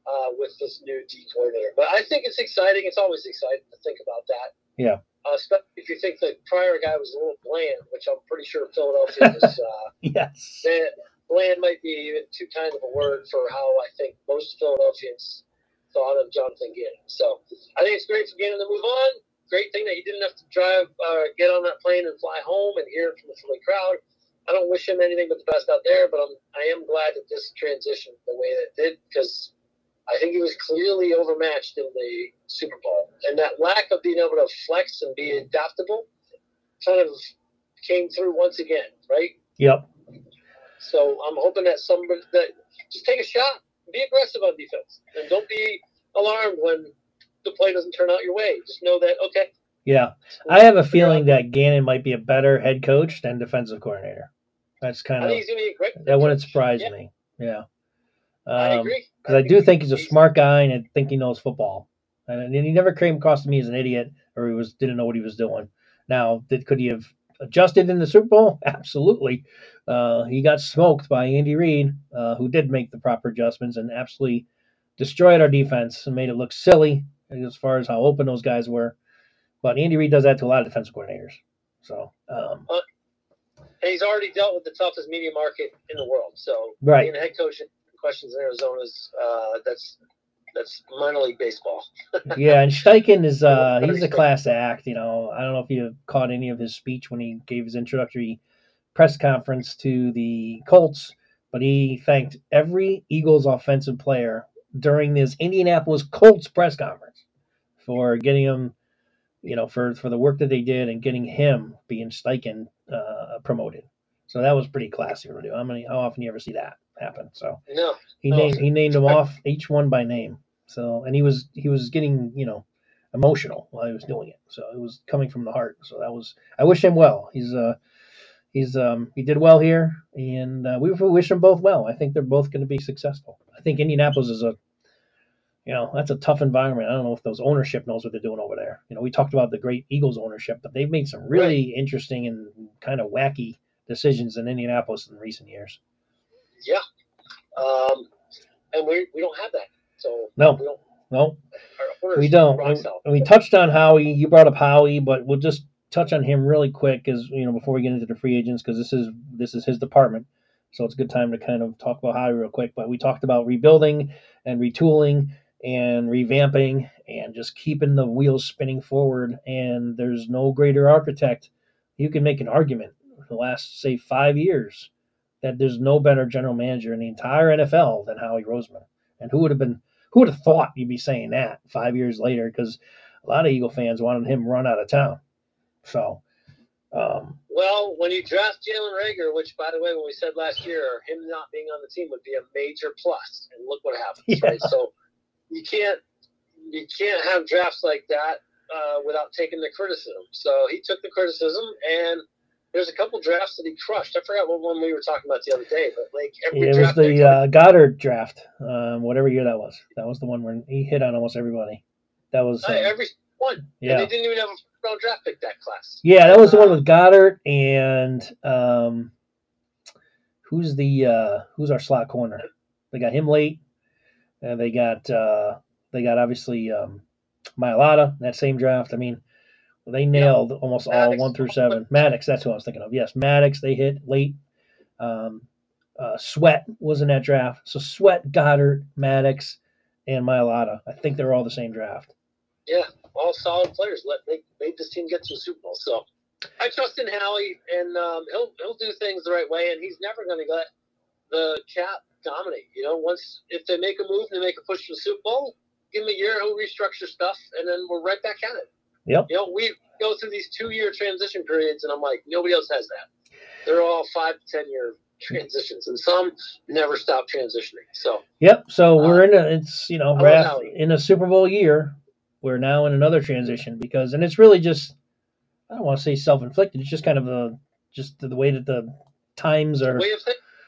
uh, with this new D coordinator. But I think it's exciting. It's always exciting to think about that. Yeah. Uh, especially if you think the prior guy was a little bland, which I'm pretty sure Philadelphia is. Uh, yes, bland- bland might be even too kind of a word for how I think most Philadelphians thought of Jonathan Gannon. So I think it's great for Gannon to move on. great thing that he didn't have to drive, uh, get on that plane and fly home and hear from the Philly crowd. I don't wish him anything but the best out there, but I'm, I am glad that this transitioned the way that it did because I think he was clearly overmatched in the Super Bowl. And that lack of being able to flex and be adaptable kind of came through once again, right? Yep. So I'm hoping that somebody that just take a shot, be aggressive on defense, and don't be alarmed when the play doesn't turn out your way. Just know that okay. Yeah, I have a feeling that Gannon might be a better head coach than defensive coordinator. That's kind I of think he's gonna be a great. that wouldn't surprise Yeah. me. Yeah. I Um, agree. Because I do think he's a smart guy and I think he knows football. And, and he never came across to me as an idiot or he was didn't know what he was doing. Now, did could he have adjusted in the Super Bowl? Absolutely. Uh, he got smoked by Andy Reid, uh, who did make the proper adjustments and absolutely destroyed our defense and made it look silly as far as how open those guys were. But Andy Reid does that to a lot of defensive coordinators. So, um, and he's already dealt with the toughest media market in the world. So Right. being a head coach in questions in Arizona's uh, that's that's minor league baseball. yeah, and Steichen is uh he's a class act. You know, I don't know if you caught any of his speech when he gave his introductory press conference to the Colts, but he thanked every Eagles offensive player during this Indianapolis Colts press conference for getting him, you know, for for the work that they did and getting him being Steichen uh, promoted. So that was pretty classy to do. How many? How often do you ever see that happen? So No, he Oh. named he named them off each one by name. So and he was he was getting you know emotional while he was doing it. So it was coming from the heart. So that was I wish him well. He's uh he's um he did well here, and uh, we wish them both well. I think they're both going to be successful. I think Indianapolis is a you know that's a tough environment. I don't know if those ownership knows what they're doing over there. You know we talked about the great Eagles ownership, but they've made some really interesting and kind of wacky decisions in Indianapolis in recent years. Yeah, um, and we we don't have that. So No. we don't. No, We don't. And, and we touched on Howie. You brought up Howie, but we'll just touch on him really quick, because you know before we get into the free agents, because this is this is his department, so it's a good time to kind of talk about Howie real quick. But we talked about rebuilding and retooling and revamping and just keeping the wheels spinning forward. And there's no greater architect. You can make an argument for the last say five years that there's no better general manager in the entire NFL than Howie Roseman. And who would have been who would have thought you'd be saying that five years later? Because a lot of Eagle fans wanted him run out of town. So, um, Well, when you draft Jalen Reagor, which by the way, when we said last year, him not being on the team would be a major plus, and look what happens, Yeah. right? So you can't you can't have drafts like that uh, without taking the criticism. So he took the criticism, and there's a couple drafts that he crushed. I forgot what one we were talking about the other day, but like every it was the uh, Goedert draft, um, whatever year that was. That was the one where he hit on almost everybody. That was uh, um, every one, yeah. and they didn't even have a first round draft pick that class. Yeah, that was the one Uh, with Goedert and um, who's the uh, who's our slot corner? They got him late, and they got uh, they got obviously um, Mailata that same draft. I mean, they nailed almost all one through seven. Maddox, that's who I was thinking of. Yes, Maddox they hit late. Um, uh, Sweat was in that draft, so Sweat, Goedert, Maddox, and Mailata. I think they're all the same draft. Yeah, all solid players. Let make made this team get to the Super Bowl. So I trust in Howie, and um, he'll he'll do things the right way, and he's never going to let the cap dominate. You know, once if they make a move and they make a push for the Super Bowl, give him a year, he'll restructure stuff, and then we're right back at it. Yep. You know, we go through these two year transition periods, and I'm like, nobody else has that. They're all five to ten year transitions, and some never stop transitioning. So Yep. So Uh, we're in a it's you know I love Raph, in a Super Bowl year. We're now in another transition because and it's really just I don't want to say self inflicted. It's just kind of a just the way that the times are.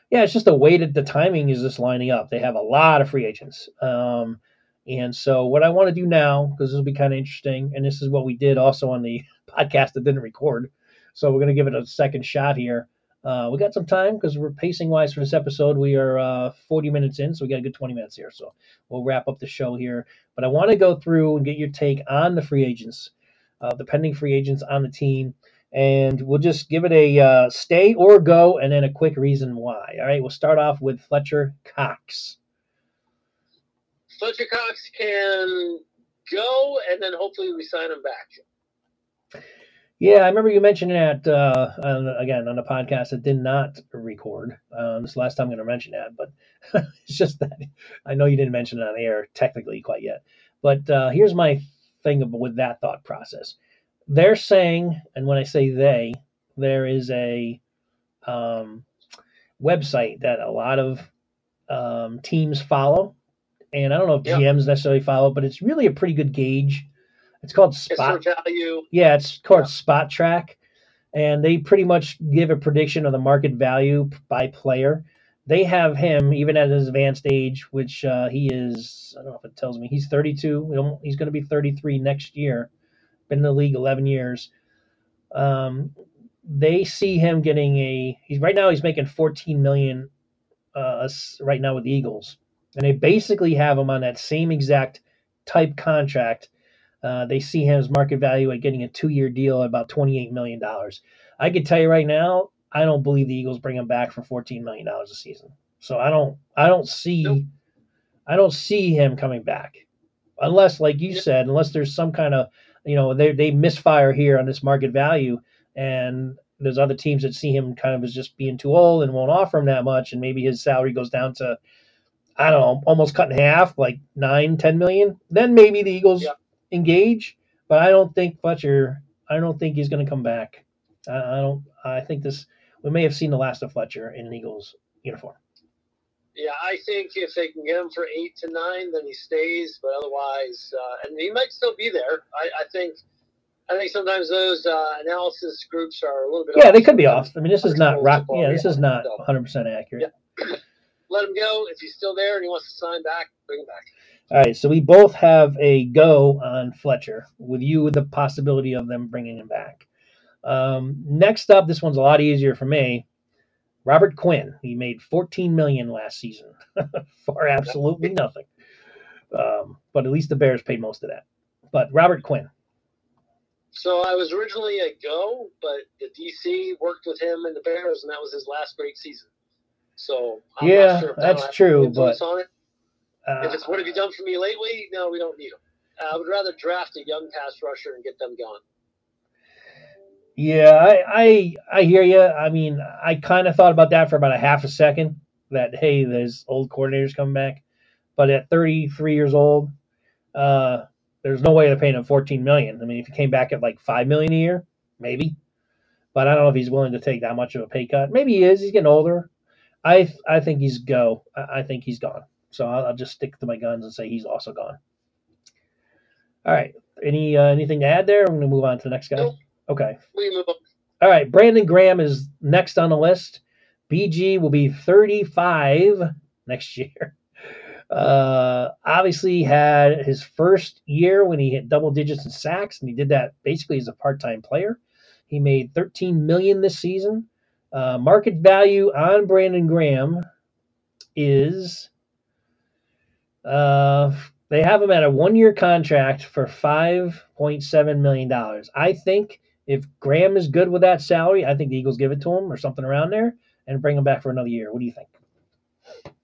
Yeah, it's just the way that the timing is just lining up. They have a lot of free agents. Um, and so what I want to do now, because this will be kind of interesting, and this is what we did also on the podcast that didn't record. So we're going to give it a second shot here. Uh, we got some time because we're pacing wise for this episode. We are uh, 40 minutes in, so we got a good 20 minutes here. So we'll wrap up the show here. But I want to go through and get your take on the free agents, uh, the pending free agents on the team, and we'll just give it a uh, stay or go, and then a quick reason why. All right, we'll start off with Fletcher Cox. Fletcher Cox can go, and then hopefully we sign him back. Yeah, I remember you mentioning that uh, again on the podcast that did not record. Um, this last time I'm going to mention that, but it's just that I know you didn't mention it on air technically quite yet. But uh, here's my thing with that thought process. They're saying, and when I say they, there is a um, website that a lot of um, teams follow, and I don't know if Yep. GMs necessarily follow, but it's really a pretty good gauge. It's called It's Spot. value. Yeah, it's called Yeah. Spotrac, and they pretty much give a prediction of the market value by player. They have him even at his advanced age, which uh, he is. I don't know if it tells me he's 32. He's going to be 33 next year. Been in the league 11 years. Um, they see him getting a. He's right now. He's making 14 million uh, right now with the Eagles, and they basically have him on that same exact type contract. Uh, they see his market value at getting a two-year deal at about 28 million dollars. I can tell you right now, I don't believe the Eagles bring him back for 14 million dollars a season. So I don't, I don't see, Nope. I don't see him coming back, unless, like you said, unless there's some kind of, you know, they they misfire here on this market value, and there's other teams that see him kind of as just being too old and won't offer him that much, and maybe his salary goes down to, I don't know, almost cut in half, like nine, ten million. Then maybe the Eagles engage, but I don't think Fletcher. I don't think he's going to come back. I, I don't. I think this. We may have seen the last of Fletcher in an Eagles uniform. Yeah, I think if they can get him for eight to nine, then he stays. But otherwise, uh, and he might still be there. I, I think. I think sometimes those uh, analysis groups are a little bit. Yeah, they could be off. I mean, this is not rock. football, Yeah, this yeah. is not 100 percent accurate. Let him go. If he's still there and he wants to sign back, bring him back. All right, so we both have a go on Fletcher, with you with the possibility of them bringing him back. Um, next up, this one's a lot easier for me. Robert Quinn. He made 14 million last season for absolutely nothing. Um, but at least the Bears paid most of that. But Robert Quinn. So I was originally a go, but the DC worked with him and the Bears, and that was his last great season. So I'm Yeah, sure that's true, But. Uh, If it's what have you done for me lately? No, we don't need him. Uh, I would rather draft a young pass rusher and get them going. Yeah, I, I I hear you. I mean, I kind of thought about that for about a half a second. That hey, there's old coordinators coming back, but at 33 years old, uh, there's no way they're paying him 14 million. I mean, if he came back at like five million a year, maybe, but I don't know if he's willing to take that much of a pay cut. Maybe he is. He's getting older. I I think he's go. I, I think he's gone. So I'll, I'll just stick to my guns and say he's also gone. All right. Any uh, anything to add there? I'm gonna move on to the next guy. Nope. Okay. Move. All right, Brandon Graham is next on the list. BG will be 35 next year. Uh, obviously, had his first year when he hit double digits in sacks, and he did that basically as a part-time player. He made 13 million this season. Uh, market value on Brandon Graham is uh, they have him at a one-year contract for 5.7 million dollars. I think if Graham is good with that salary, I think the Eagles give it to him or something around there and bring him back for another year. What do you think?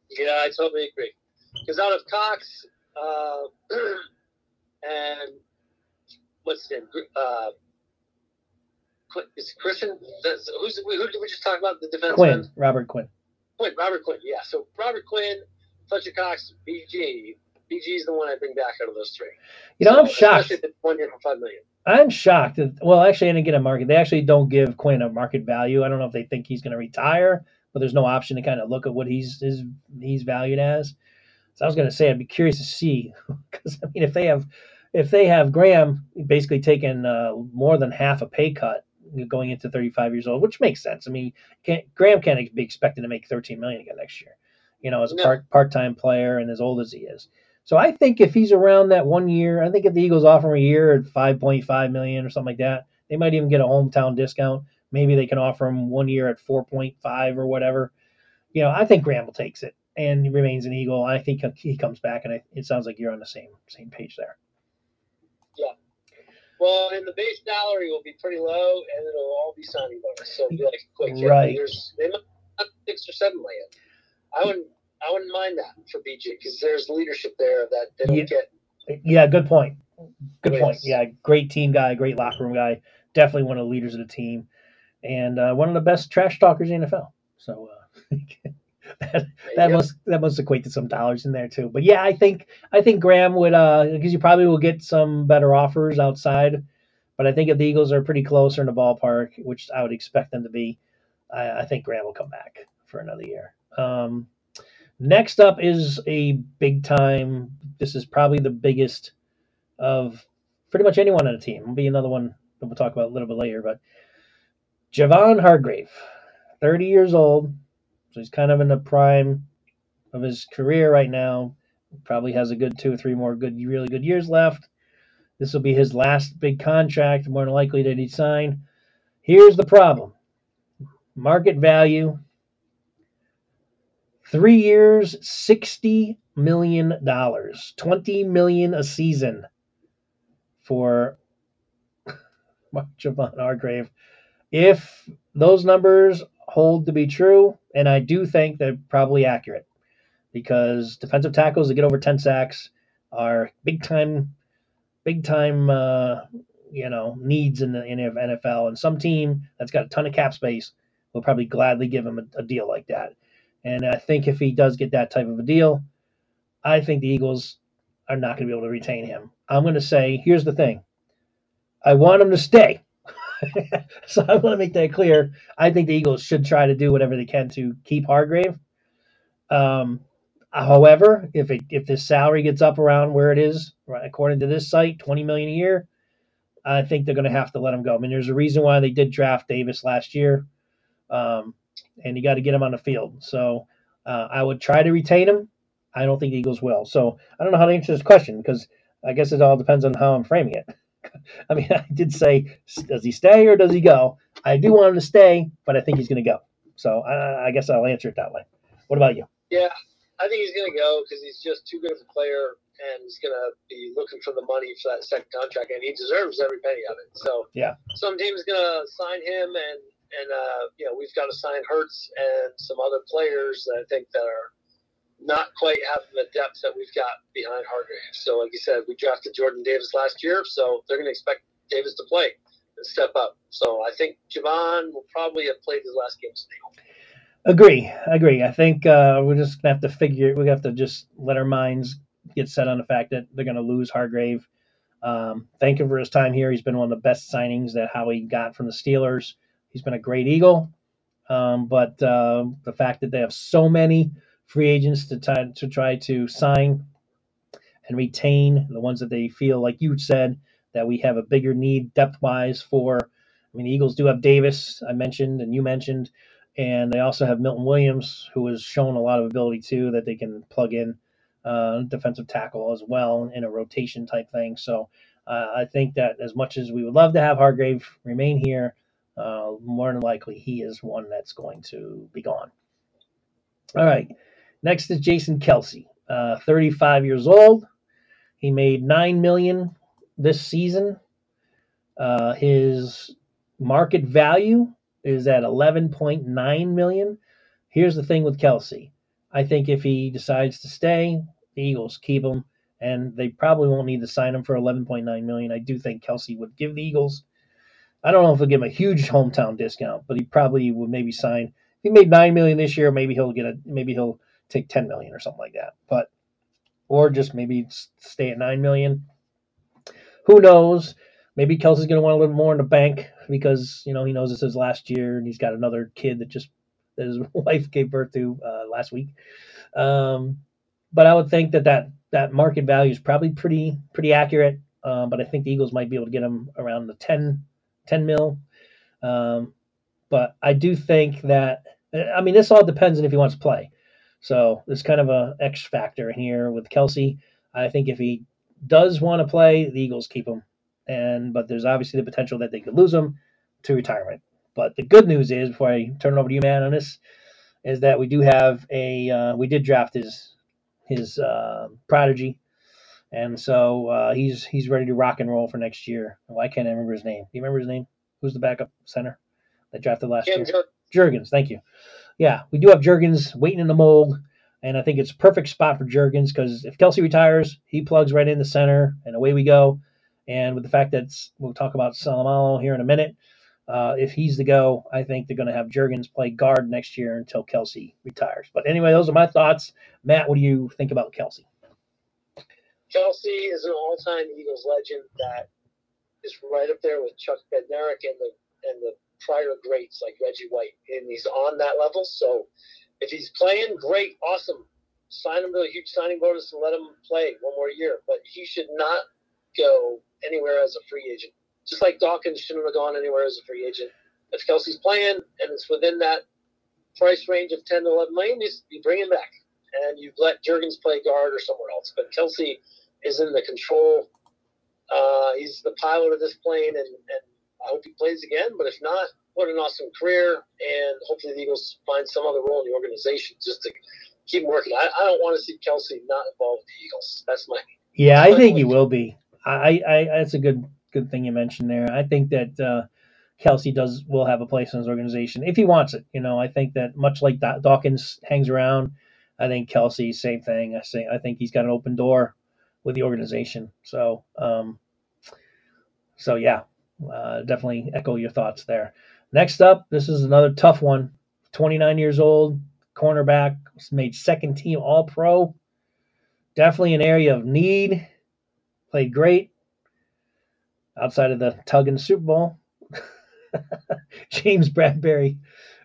Yeah, I totally agree. Because out of Cox uh, and what's his name? Uh, is Christian? That's, who's who did we just talk about? The defense Quinn, Robert Quinn. Quinn, Robert Quinn. Yeah. So Robert Quinn, Fletcher Cox, BG. BG is the one I bring back out of those three. You know, So, I'm shocked. One year for five million. I'm shocked. That, well, actually, I didn't get a market. They actually don't give Quinn a market value. I don't know if they think he's going to retire, but there's no option to kind of look at what he's his, he's valued as. So I was going to say I'd be curious to see because I mean if they have if they have Graham basically taking uh, more than half a pay cut going into 35 years old, which makes sense. I mean, can't, Graham can't be expected to make 13 million again next year, you know, as a No. part part time player and as old as he is. So I think if he's around that one year, I think if the Eagles offer him a year at 5.5 million or something like that, they might even get a hometown discount. Maybe they can offer him one year at 4.5 or whatever. You know, I think Graham will takes it and he remains an Eagle. I think he comes back, and I, it sounds like you're on the same same page there. Well, and the base salary will be pretty low, and it'll all be signing bonus. So it'll be like quick. Right. There's they might have six or seven million. I wouldn't. I wouldn't mind that for BG because there's leadership there that they don't Yeah. get. Yeah, good point. Good point. Yeah, great team guy, great locker room guy. Definitely one of the leaders of the team, and uh, one of the best trash talkers in the NFL. So uh, that, must that must equate to some dollars in there too. But yeah, I think I think Graham would uh because you probably will get some better offers outside. But I think if the Eagles are pretty close or in the ballpark, which I would expect them to be, I, I think Graham will come back for another year. Um, next up is a big time. This is probably the biggest of pretty much anyone on the team. Will be another one that we'll talk about a little bit later. But Javon Hargrave, 30 years old, so he's kind of in the prime of his career right now. Probably has a good two or three more good, really good years left. This will be his last big contract, more than likely that he'd sign. Here's the problem: market value. Three years, sixty million dollars, twenty million a season for Mark Javon Hargrave. If those numbers hold to be true, and I do think they're probably accurate, because defensive tackles that get over ten sacks are big time, big time, uh, you know, needs in the in the NFL. And some team that's got a ton of cap space will probably gladly give him a, a deal like that. And I think if he does get that type of a deal, I think the Eagles are not going to be able to retain him. I'm going to say, here's the thing. I want him to stay. so I want to make that clear. I think the Eagles should try to do whatever they can to keep Hargrave. Um, however, if it if the salary gets up around where it is, right, according to this site, 20 million a year, I think they're going to have to let him go. I mean, there's a reason why they did draft Davis last year, um, and you got to get him on the field. So uh, I would try to retain him. I don't think the Eagles will. So I don't know how to answer this question because I guess it all depends on how I'm framing it. I mean, I did say, does he stay or does he go? I do want him to stay, but I think he's going to go. So I, I guess I'll answer it that way. What about you? Yeah, I think he's going to go because he's just too good of a player, and he's going to be looking for the money for that second contract, and he deserves every penny of it. So Yeah. some team's going to sign him, and and uh, you know we've got to sign Hurts and some other players that I think that are not quite having the depth that we've got behind Hargrave. So like you said, we drafted Jordan Davis last year, so they're going to expect Davis to play and step up. So I think Javon will probably have played his last game as. Agree, agree. I think uh, we're just gonna have to figure. We have to just let our minds get set on the fact that they're gonna lose Hargrave. Um, thank him for his time here. He's been one of the best signings that Howie got from the Steelers. He's been a great Eagle. Um, but uh, the fact that they have so many free agents to try to try to sign and retain the ones that they feel like you said that we have a bigger need depth wise for. I mean, the Eagles do have Davis, I mentioned, and you mentioned, and they also have Milton Williams, who has shown a lot of ability too that they can plug in uh, defensive tackle as well in a rotation type thing. So uh, I think that as much as we would love to have Hargrave remain here, uh, more than likely he is one that's going to be gone. All right. Next is Jason Kelce, uh, 35 years old. He made nine million this season. Uh, his market value is at 11.9 million. Here's the thing with Kelce. I think if he decides to stay, the Eagles keep him, and they probably won't need to sign him for 11.9 million. I do think Kelce would give the Eagles. I don't know if he'll give him a huge hometown discount, but he probably would maybe sign. If he made nine million this year, maybe he'll get a maybe he'll take 10 million or something like that. But or just maybe stay at nine million. Who knows? Maybe Kelce's going to want a little more in the bank because you know he knows it's his last year and he's got another kid that just that his wife gave birth to uh, last week. Um, but I would think that, that that market value is probably pretty pretty accurate. Um, but I think the Eagles might be able to get him around the 10, 10 mil. Um, but I do think that I mean this all depends on if he wants to play. So there's kind of a X factor here with Kelce. I think if he does want to play, the Eagles keep him. And but there's obviously the potential that they could lose him to retirement. But the good news is, before I turn it over to you, man, on this, is that we do have a uh, we did draft his his uh, prodigy, and so uh, he's he's ready to rock and roll for next year. Why can't I remember his name. Do you remember his name? Who's the backup center that drafted last Cam year? Jur- Jurgens, thank you. Yeah, we do have Jurgens waiting in the mold, and I think it's a perfect spot for Jurgens because if Kelce retires, he plugs right in the center, and away we go. And with the fact that we'll talk about Seumalo here in a minute, uh, if he's the go, I think they're going to have Jurgens play guard next year until Kelce retires. But anyway, those are my thoughts. Matt, what do you think about Kelce? Kelce is an all-time Eagles legend that is right up there with Chuck Bednarik and the and the prior greats like Reggie White, and he's on that level. So if he's playing, great, awesome. Sign him to a huge signing bonus and let him play one more year. But he should not go anywhere as a free agent. Just like Dawkins shouldn't have gone anywhere as a free agent. If Kelce's playing and it's within that price range of 10 to 11 million, you, bring him back and you let Jurgens play guard or somewhere else. But Kelce is in the control. Uh, he's the pilot of this plane, and, and I hope he plays again. But if not, what an awesome career, and hopefully the Eagles find some other role in the organization just to keep working. I, I don't want to see Kelce not involved with the Eagles. That's my yeah. I think he will be. I, I that's a good good thing you mentioned there. I think that uh, Kelce does will have a place in his organization if he wants it. You know, I think that much like Dawkins hangs around, I think Kelce same thing. I say I think he's got an open door with the organization. So um, so yeah, uh, definitely echo your thoughts there. Next up, this is another tough one. 29 years old, cornerback, made second team All Pro. Definitely an area of need. Played great outside of the tug in the Super Bowl. James Bradberry.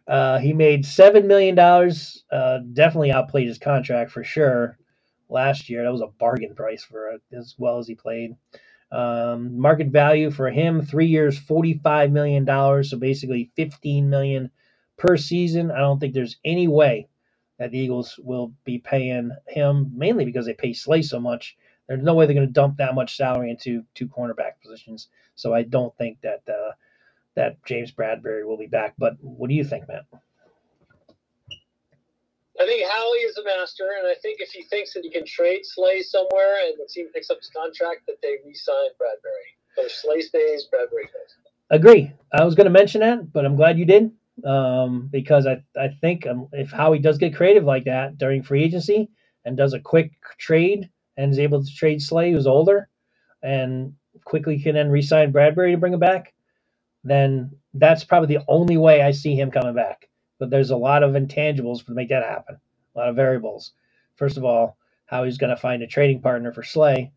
Uh, he made seven million dollars. Uh, definitely outplayed his contract for sure. Last year, that was a bargain price for as well as he played. Um, market value for him, three years, forty-five million dollars. So basically, fifteen million per season. I don't think there's any way that the Eagles will be paying him, mainly because they pay Slay so much. There's no way they're going to dump that much salary into two cornerback positions. So I don't think that uh, that James Bradberry will be back. But what do you think, Matt? I think Howie is a master, and I think if he thinks that he can trade Slay somewhere and the team picks up his contract, that they re-sign Bradberry. So if Slay stays, Bradberry goes. Agree. I was going to mention that, but I'm glad you did um, because I I think um, if Howie does get creative like that during free agency and does a quick trade and is able to trade Slay, who's older, and quickly can then re-sign Bradberry to bring him back, then that's probably the only way I see him coming back but there's a lot of intangibles to make that happen. A lot of variables. First of all, how he's going to find a trading partner for Slay,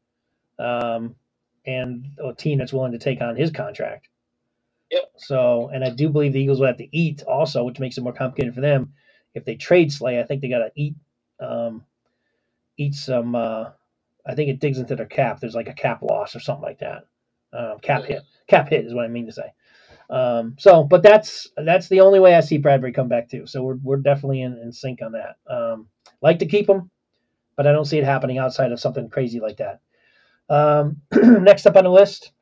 um, and a team that's willing to take on his contract. Yep. So, and I do believe the Eagles will have to eat also, which makes it more complicated for them. If they trade Slay, I think they got to eat, um, eat some. Uh, I think it digs into their cap. There's like a cap loss or something like that. Um, cap hit. Cap hit is what I mean to say. Um, so, but that's that's the only way I see Bradberry come back too. So we're we're definitely in, in sync on that. Um, like to keep him, but I don't see it happening outside of something crazy like that. Um, next up on the list,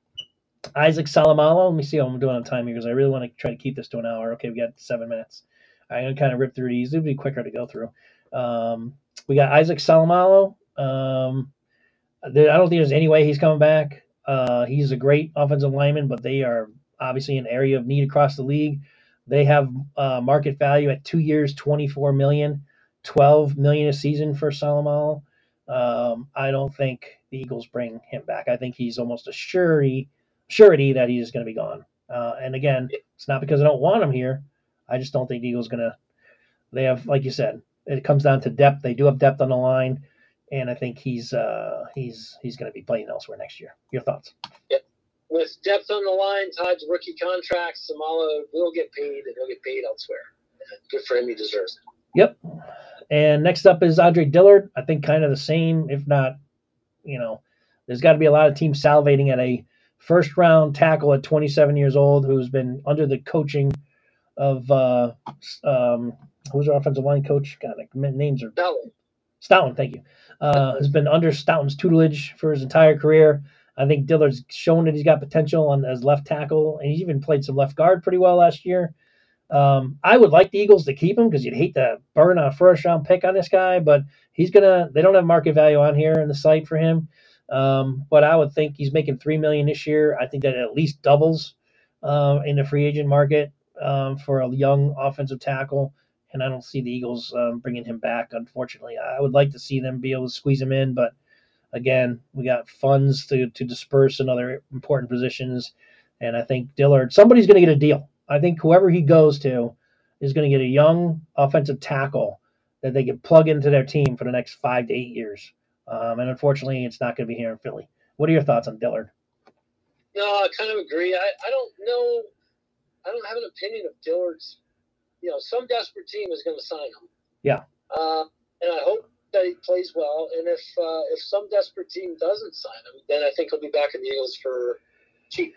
Isaac Seumalo. Let me see how I'm doing on time here because I really want to try to keep this to an hour. Okay, we got seven minutes. I'm gonna kind of rip through these. It'll be quicker to go through. Um, we got Isaac Seumalo. Um, I don't think there's any way he's coming back. Uh, he's a great offensive lineman, but they are obviously an area of need across the league. They have uh, market value at two years, 24 million, 12 million a season for Seumalo. Um, I don't think the Eagles bring him back. I think he's almost a surety, surety that he's going to be gone. Uh, and again, it's not because I don't want him here. I just don't think the Eagles going to. They have, like you said, it comes down to depth. They do have depth on the line, and I think he's uh, he's he's going to be playing elsewhere next year. Your thoughts? Yep with depth on the line, Todd's rookie contract, Seumalo will get paid and he'll get paid elsewhere. Good for him, he deserves it. Yep. And next up is Andre Dillard. I think kind of the same, if not, you know, there's got to be a lot of teams salivating at a first round tackle at 27 years old who's been under the coaching of uh, um, who's our offensive line coach? God, like, names are Stoutland. Stoutland, thank you. Uh, has been under Stoutland's tutelage for his entire career. I think Dillard's shown that he's got potential on as left tackle, and he even played some left guard pretty well last year. Um, I would like the Eagles to keep him because you'd hate to burn a first round pick on this guy, but he's gonna. They don't have market value on here in the site for him, um, but I would think he's making three million this year. I think that at least doubles uh, in the free agent market um, for a young offensive tackle, and I don't see the Eagles um, bringing him back. Unfortunately, I would like to see them be able to squeeze him in, but Again, we got funds to, to disperse in other important positions. And I think Dillard, somebody's going to get a deal. I think whoever he goes to is going to get a young offensive tackle that they can plug into their team for the next five to eight years. Um, and unfortunately, it's not going to be here in Philly. What are your thoughts on Dillard? No, I kind of agree. I, I don't know. I don't have an opinion of Dillard's. You know, some desperate team is going to sign him. Yeah. Uh, and I hope that he plays well. And if uh, if some desperate team doesn't sign him, then I think he'll be back in the Eagles for cheap.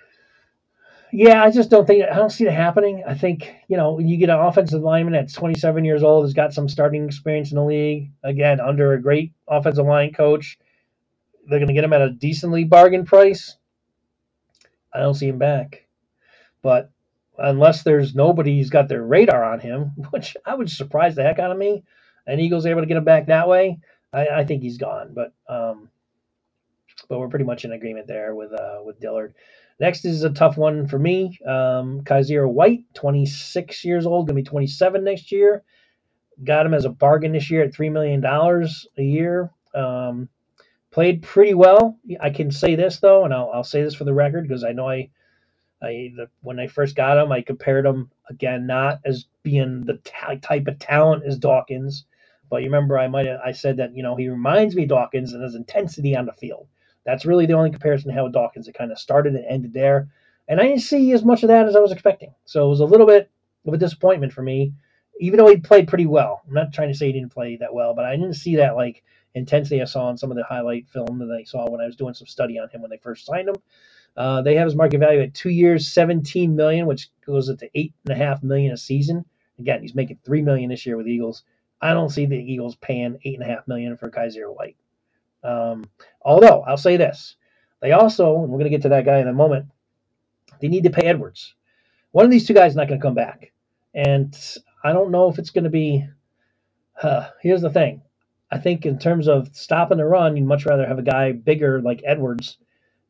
Yeah, I just don't think I don't see it happening. I think you know you get an offensive lineman that's 27 years old, has got some starting experience in the league. Again, under a great offensive line coach, they're going to get him at a decently bargain price. I don't see him back, but unless there's nobody who's got their radar on him, which I would surprise the heck out of me, and Eagles able to get him back that way, I, I think he's gone. But um, but we're pretty much in agreement there with uh, with Dillard. Next is a tough one for me. Um, Kyzir White, 26 years old, to be 27 next year. Got him as a bargain this year at $3 million a year. Um, played pretty well. I can say this, though, and I'll, I'll say this for the record because I know I, I the, when I first got him, I compared him, again, not as being the t- type of talent as Dawkins. But you remember, I might I said that you know he reminds me of Dawkins and his intensity on the field. That's really the only comparison to how Dawkins. It kind of started and ended there. And I didn't see as much of that as I was expecting. So it was a little bit of a disappointment for me, even though he played pretty well. I'm not trying to say he didn't play that well, but I didn't see that like intensity I saw in some of the highlight film that I saw when I was doing some study on him when they first signed him. Uh, they have his market value at two years, 17 million, which goes up to eight and a half million a season. Again, he's making three million this year with Eagles. I don't see the Eagles paying eight and a half million for Kyzir White. Um, although I'll say this, they also, and we're going to get to that guy in a moment, they need to pay Edwards. One of these two guys is not going to come back, and I don't know if it's going to be. Uh, here's the thing, I think in terms of stopping the run, you'd much rather have a guy bigger like Edwards,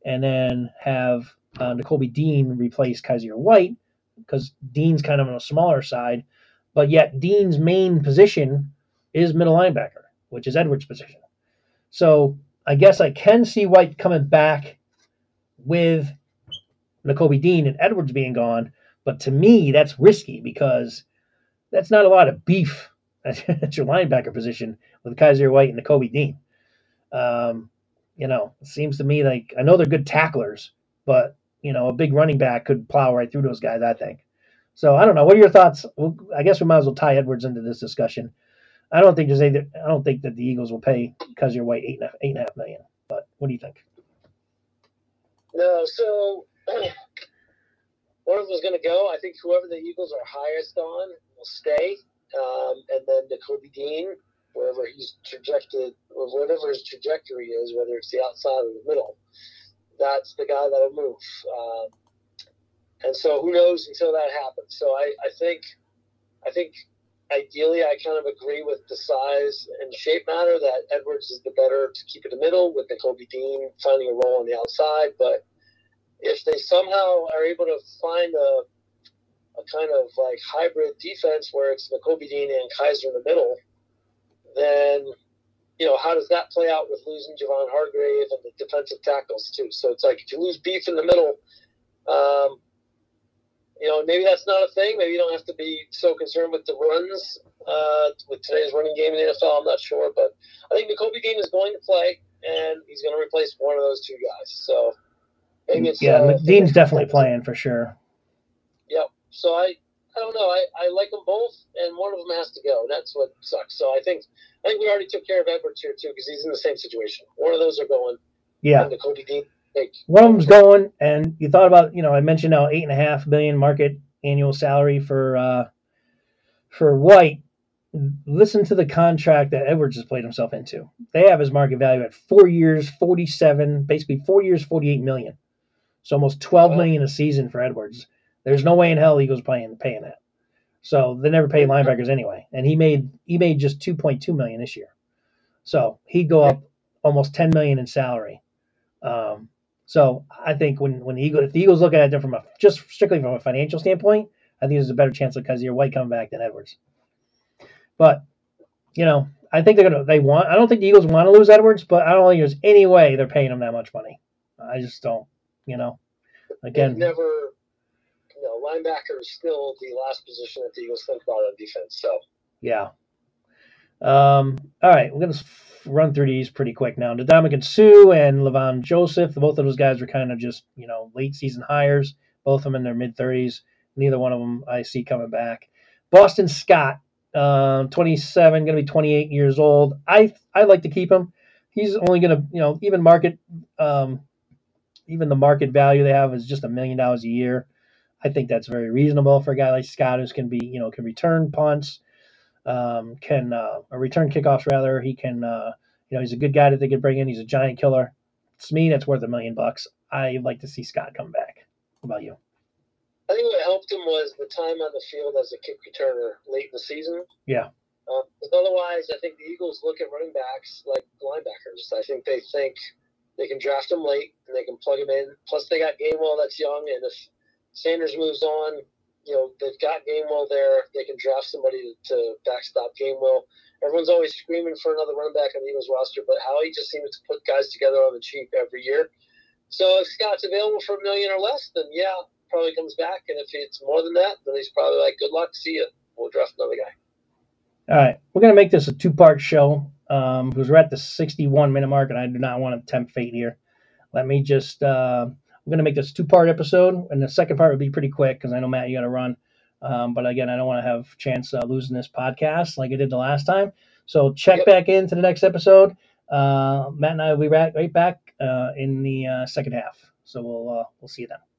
and then have uh, Dean replace Kyzir White because Dean's kind of on a smaller side, but yet Dean's main position is middle linebacker, which is Edwards' position. So I guess I can see White coming back with Nakobe Dean and Edwards being gone, but to me that's risky because that's not a lot of beef at your linebacker position with Kyzir White and Nakobe Dean. Um, you know, it seems to me like I know they're good tacklers, but you know, a big running back could plow right through those guys. I think. So I don't know. What are your thoughts? I guess we might as well tie Edwards into this discussion. I don't think there's any, I don't think that the Eagles will pay Kyzir White eight and a, eight and a half million. But what do you think? No, so one of them is going to go. I think whoever the Eagles are highest on will stay, um, and then the Kobe Dean, wherever he's trajected, or whatever his trajectory is, whether it's the outside or the middle, that's the guy that'll move. Um, and so who knows until that happens. So I, I think, I think ideally, I kind of agree with the size and shape matter that Edwards is the better to keep in the middle with Nakobe Dean finding a role on the outside. But if they somehow are able to find a, a kind of like hybrid defense where it's Nakobe Dean and Kyzir in the middle, then you know how does that play out with losing Javon Hargrave and the defensive tackles too? So it's like if you lose beef in the middle. Um, you know, maybe that's not a thing. Maybe you don't have to be so concerned with the runs uh, with today's running game in the NFL. I'm not sure, but I think Nakobe Dean is going to play, and he's going to replace one of those two guys. So maybe it's yeah, uh, Dean's definitely playing for sure. Yep. So I, I don't know. I, I like them both, and one of them has to go. That's what sucks. So I think I think we already took care of Edwards here too because he's in the same situation. One of those are going. Yeah. Nakobe Dean them's going, and you thought about, you know, I mentioned now eight and a half million market annual salary for uh, for White. Listen to the contract that Edwards has played himself into. They have his market value at four years, forty-seven, basically four years, forty-eight million. So almost twelve million a season for Edwards. There's no way in hell Eagles paying paying that. So they never pay linebackers anyway, and he made he made just two point two million this year. So he'd go up almost ten million in salary. Um, so I think when when the Eagles, if the Eagles look at it from a just strictly from a financial standpoint, I think there's a better chance of Kyzir White coming back than Edwards. But you know, I think they're gonna. They want. I don't think the Eagles want to lose Edwards, but I don't think there's any way they're paying him that much money. I just don't. You know, again, They've never, you know, linebacker is still the last position that the Eagles think about on defense. So yeah. Um. All right, we're gonna run through these pretty quick now. Ndamukong Suh and Linval Joseph. Both of those guys were kind of just you know late season hires. Both of them in their mid thirties. Neither one of them I see coming back. Boston Scott, uh, 27, going to be 28 years old. I I like to keep him. He's only going to you know even market um, even the market value they have is just a million dollars a year. I think that's very reasonable for a guy like Scott who can be you know can return punts, um, can uh, return kickoffs rather. He can uh, you know he's a good guy that they could bring in. He's a giant killer. It's me, that's worth a million bucks. I like to see Scott come back. What about you? I think what helped him was the time on the field as a kick returner late in the season. Yeah. 'cause otherwise, I think the Eagles look at running backs like linebackers. I think they think they can draft them late and they can plug them in. Plus, they got Gainwell that's young, and if Sanders moves on, you know they've got Gainwell there. They can draft somebody to, to backstop Gainwell. Everyone's always screaming for another running back on the Eagles roster, but Howie just seems to put guys together on the cheap every year. So if Scott's available for a million or less, then yeah, probably comes back. And if it's more than that, then he's probably like, "Good luck, see you. We'll draft another guy." All right, we're gonna make this a two-part show um, because we're at the 61-minute mark, and I do not want to tempt fate here. Let me just. Uh, I'm gonna make this two-part episode, and the second part would be pretty quick because I know Matt, you got to run. Um, but again, I don't want to have chance uh, losing this podcast like I did the last time. So check Yep. back into the next episode. Uh, Matt and I will be right, right back uh, in the uh, second half. So we'll uh, we'll see you then.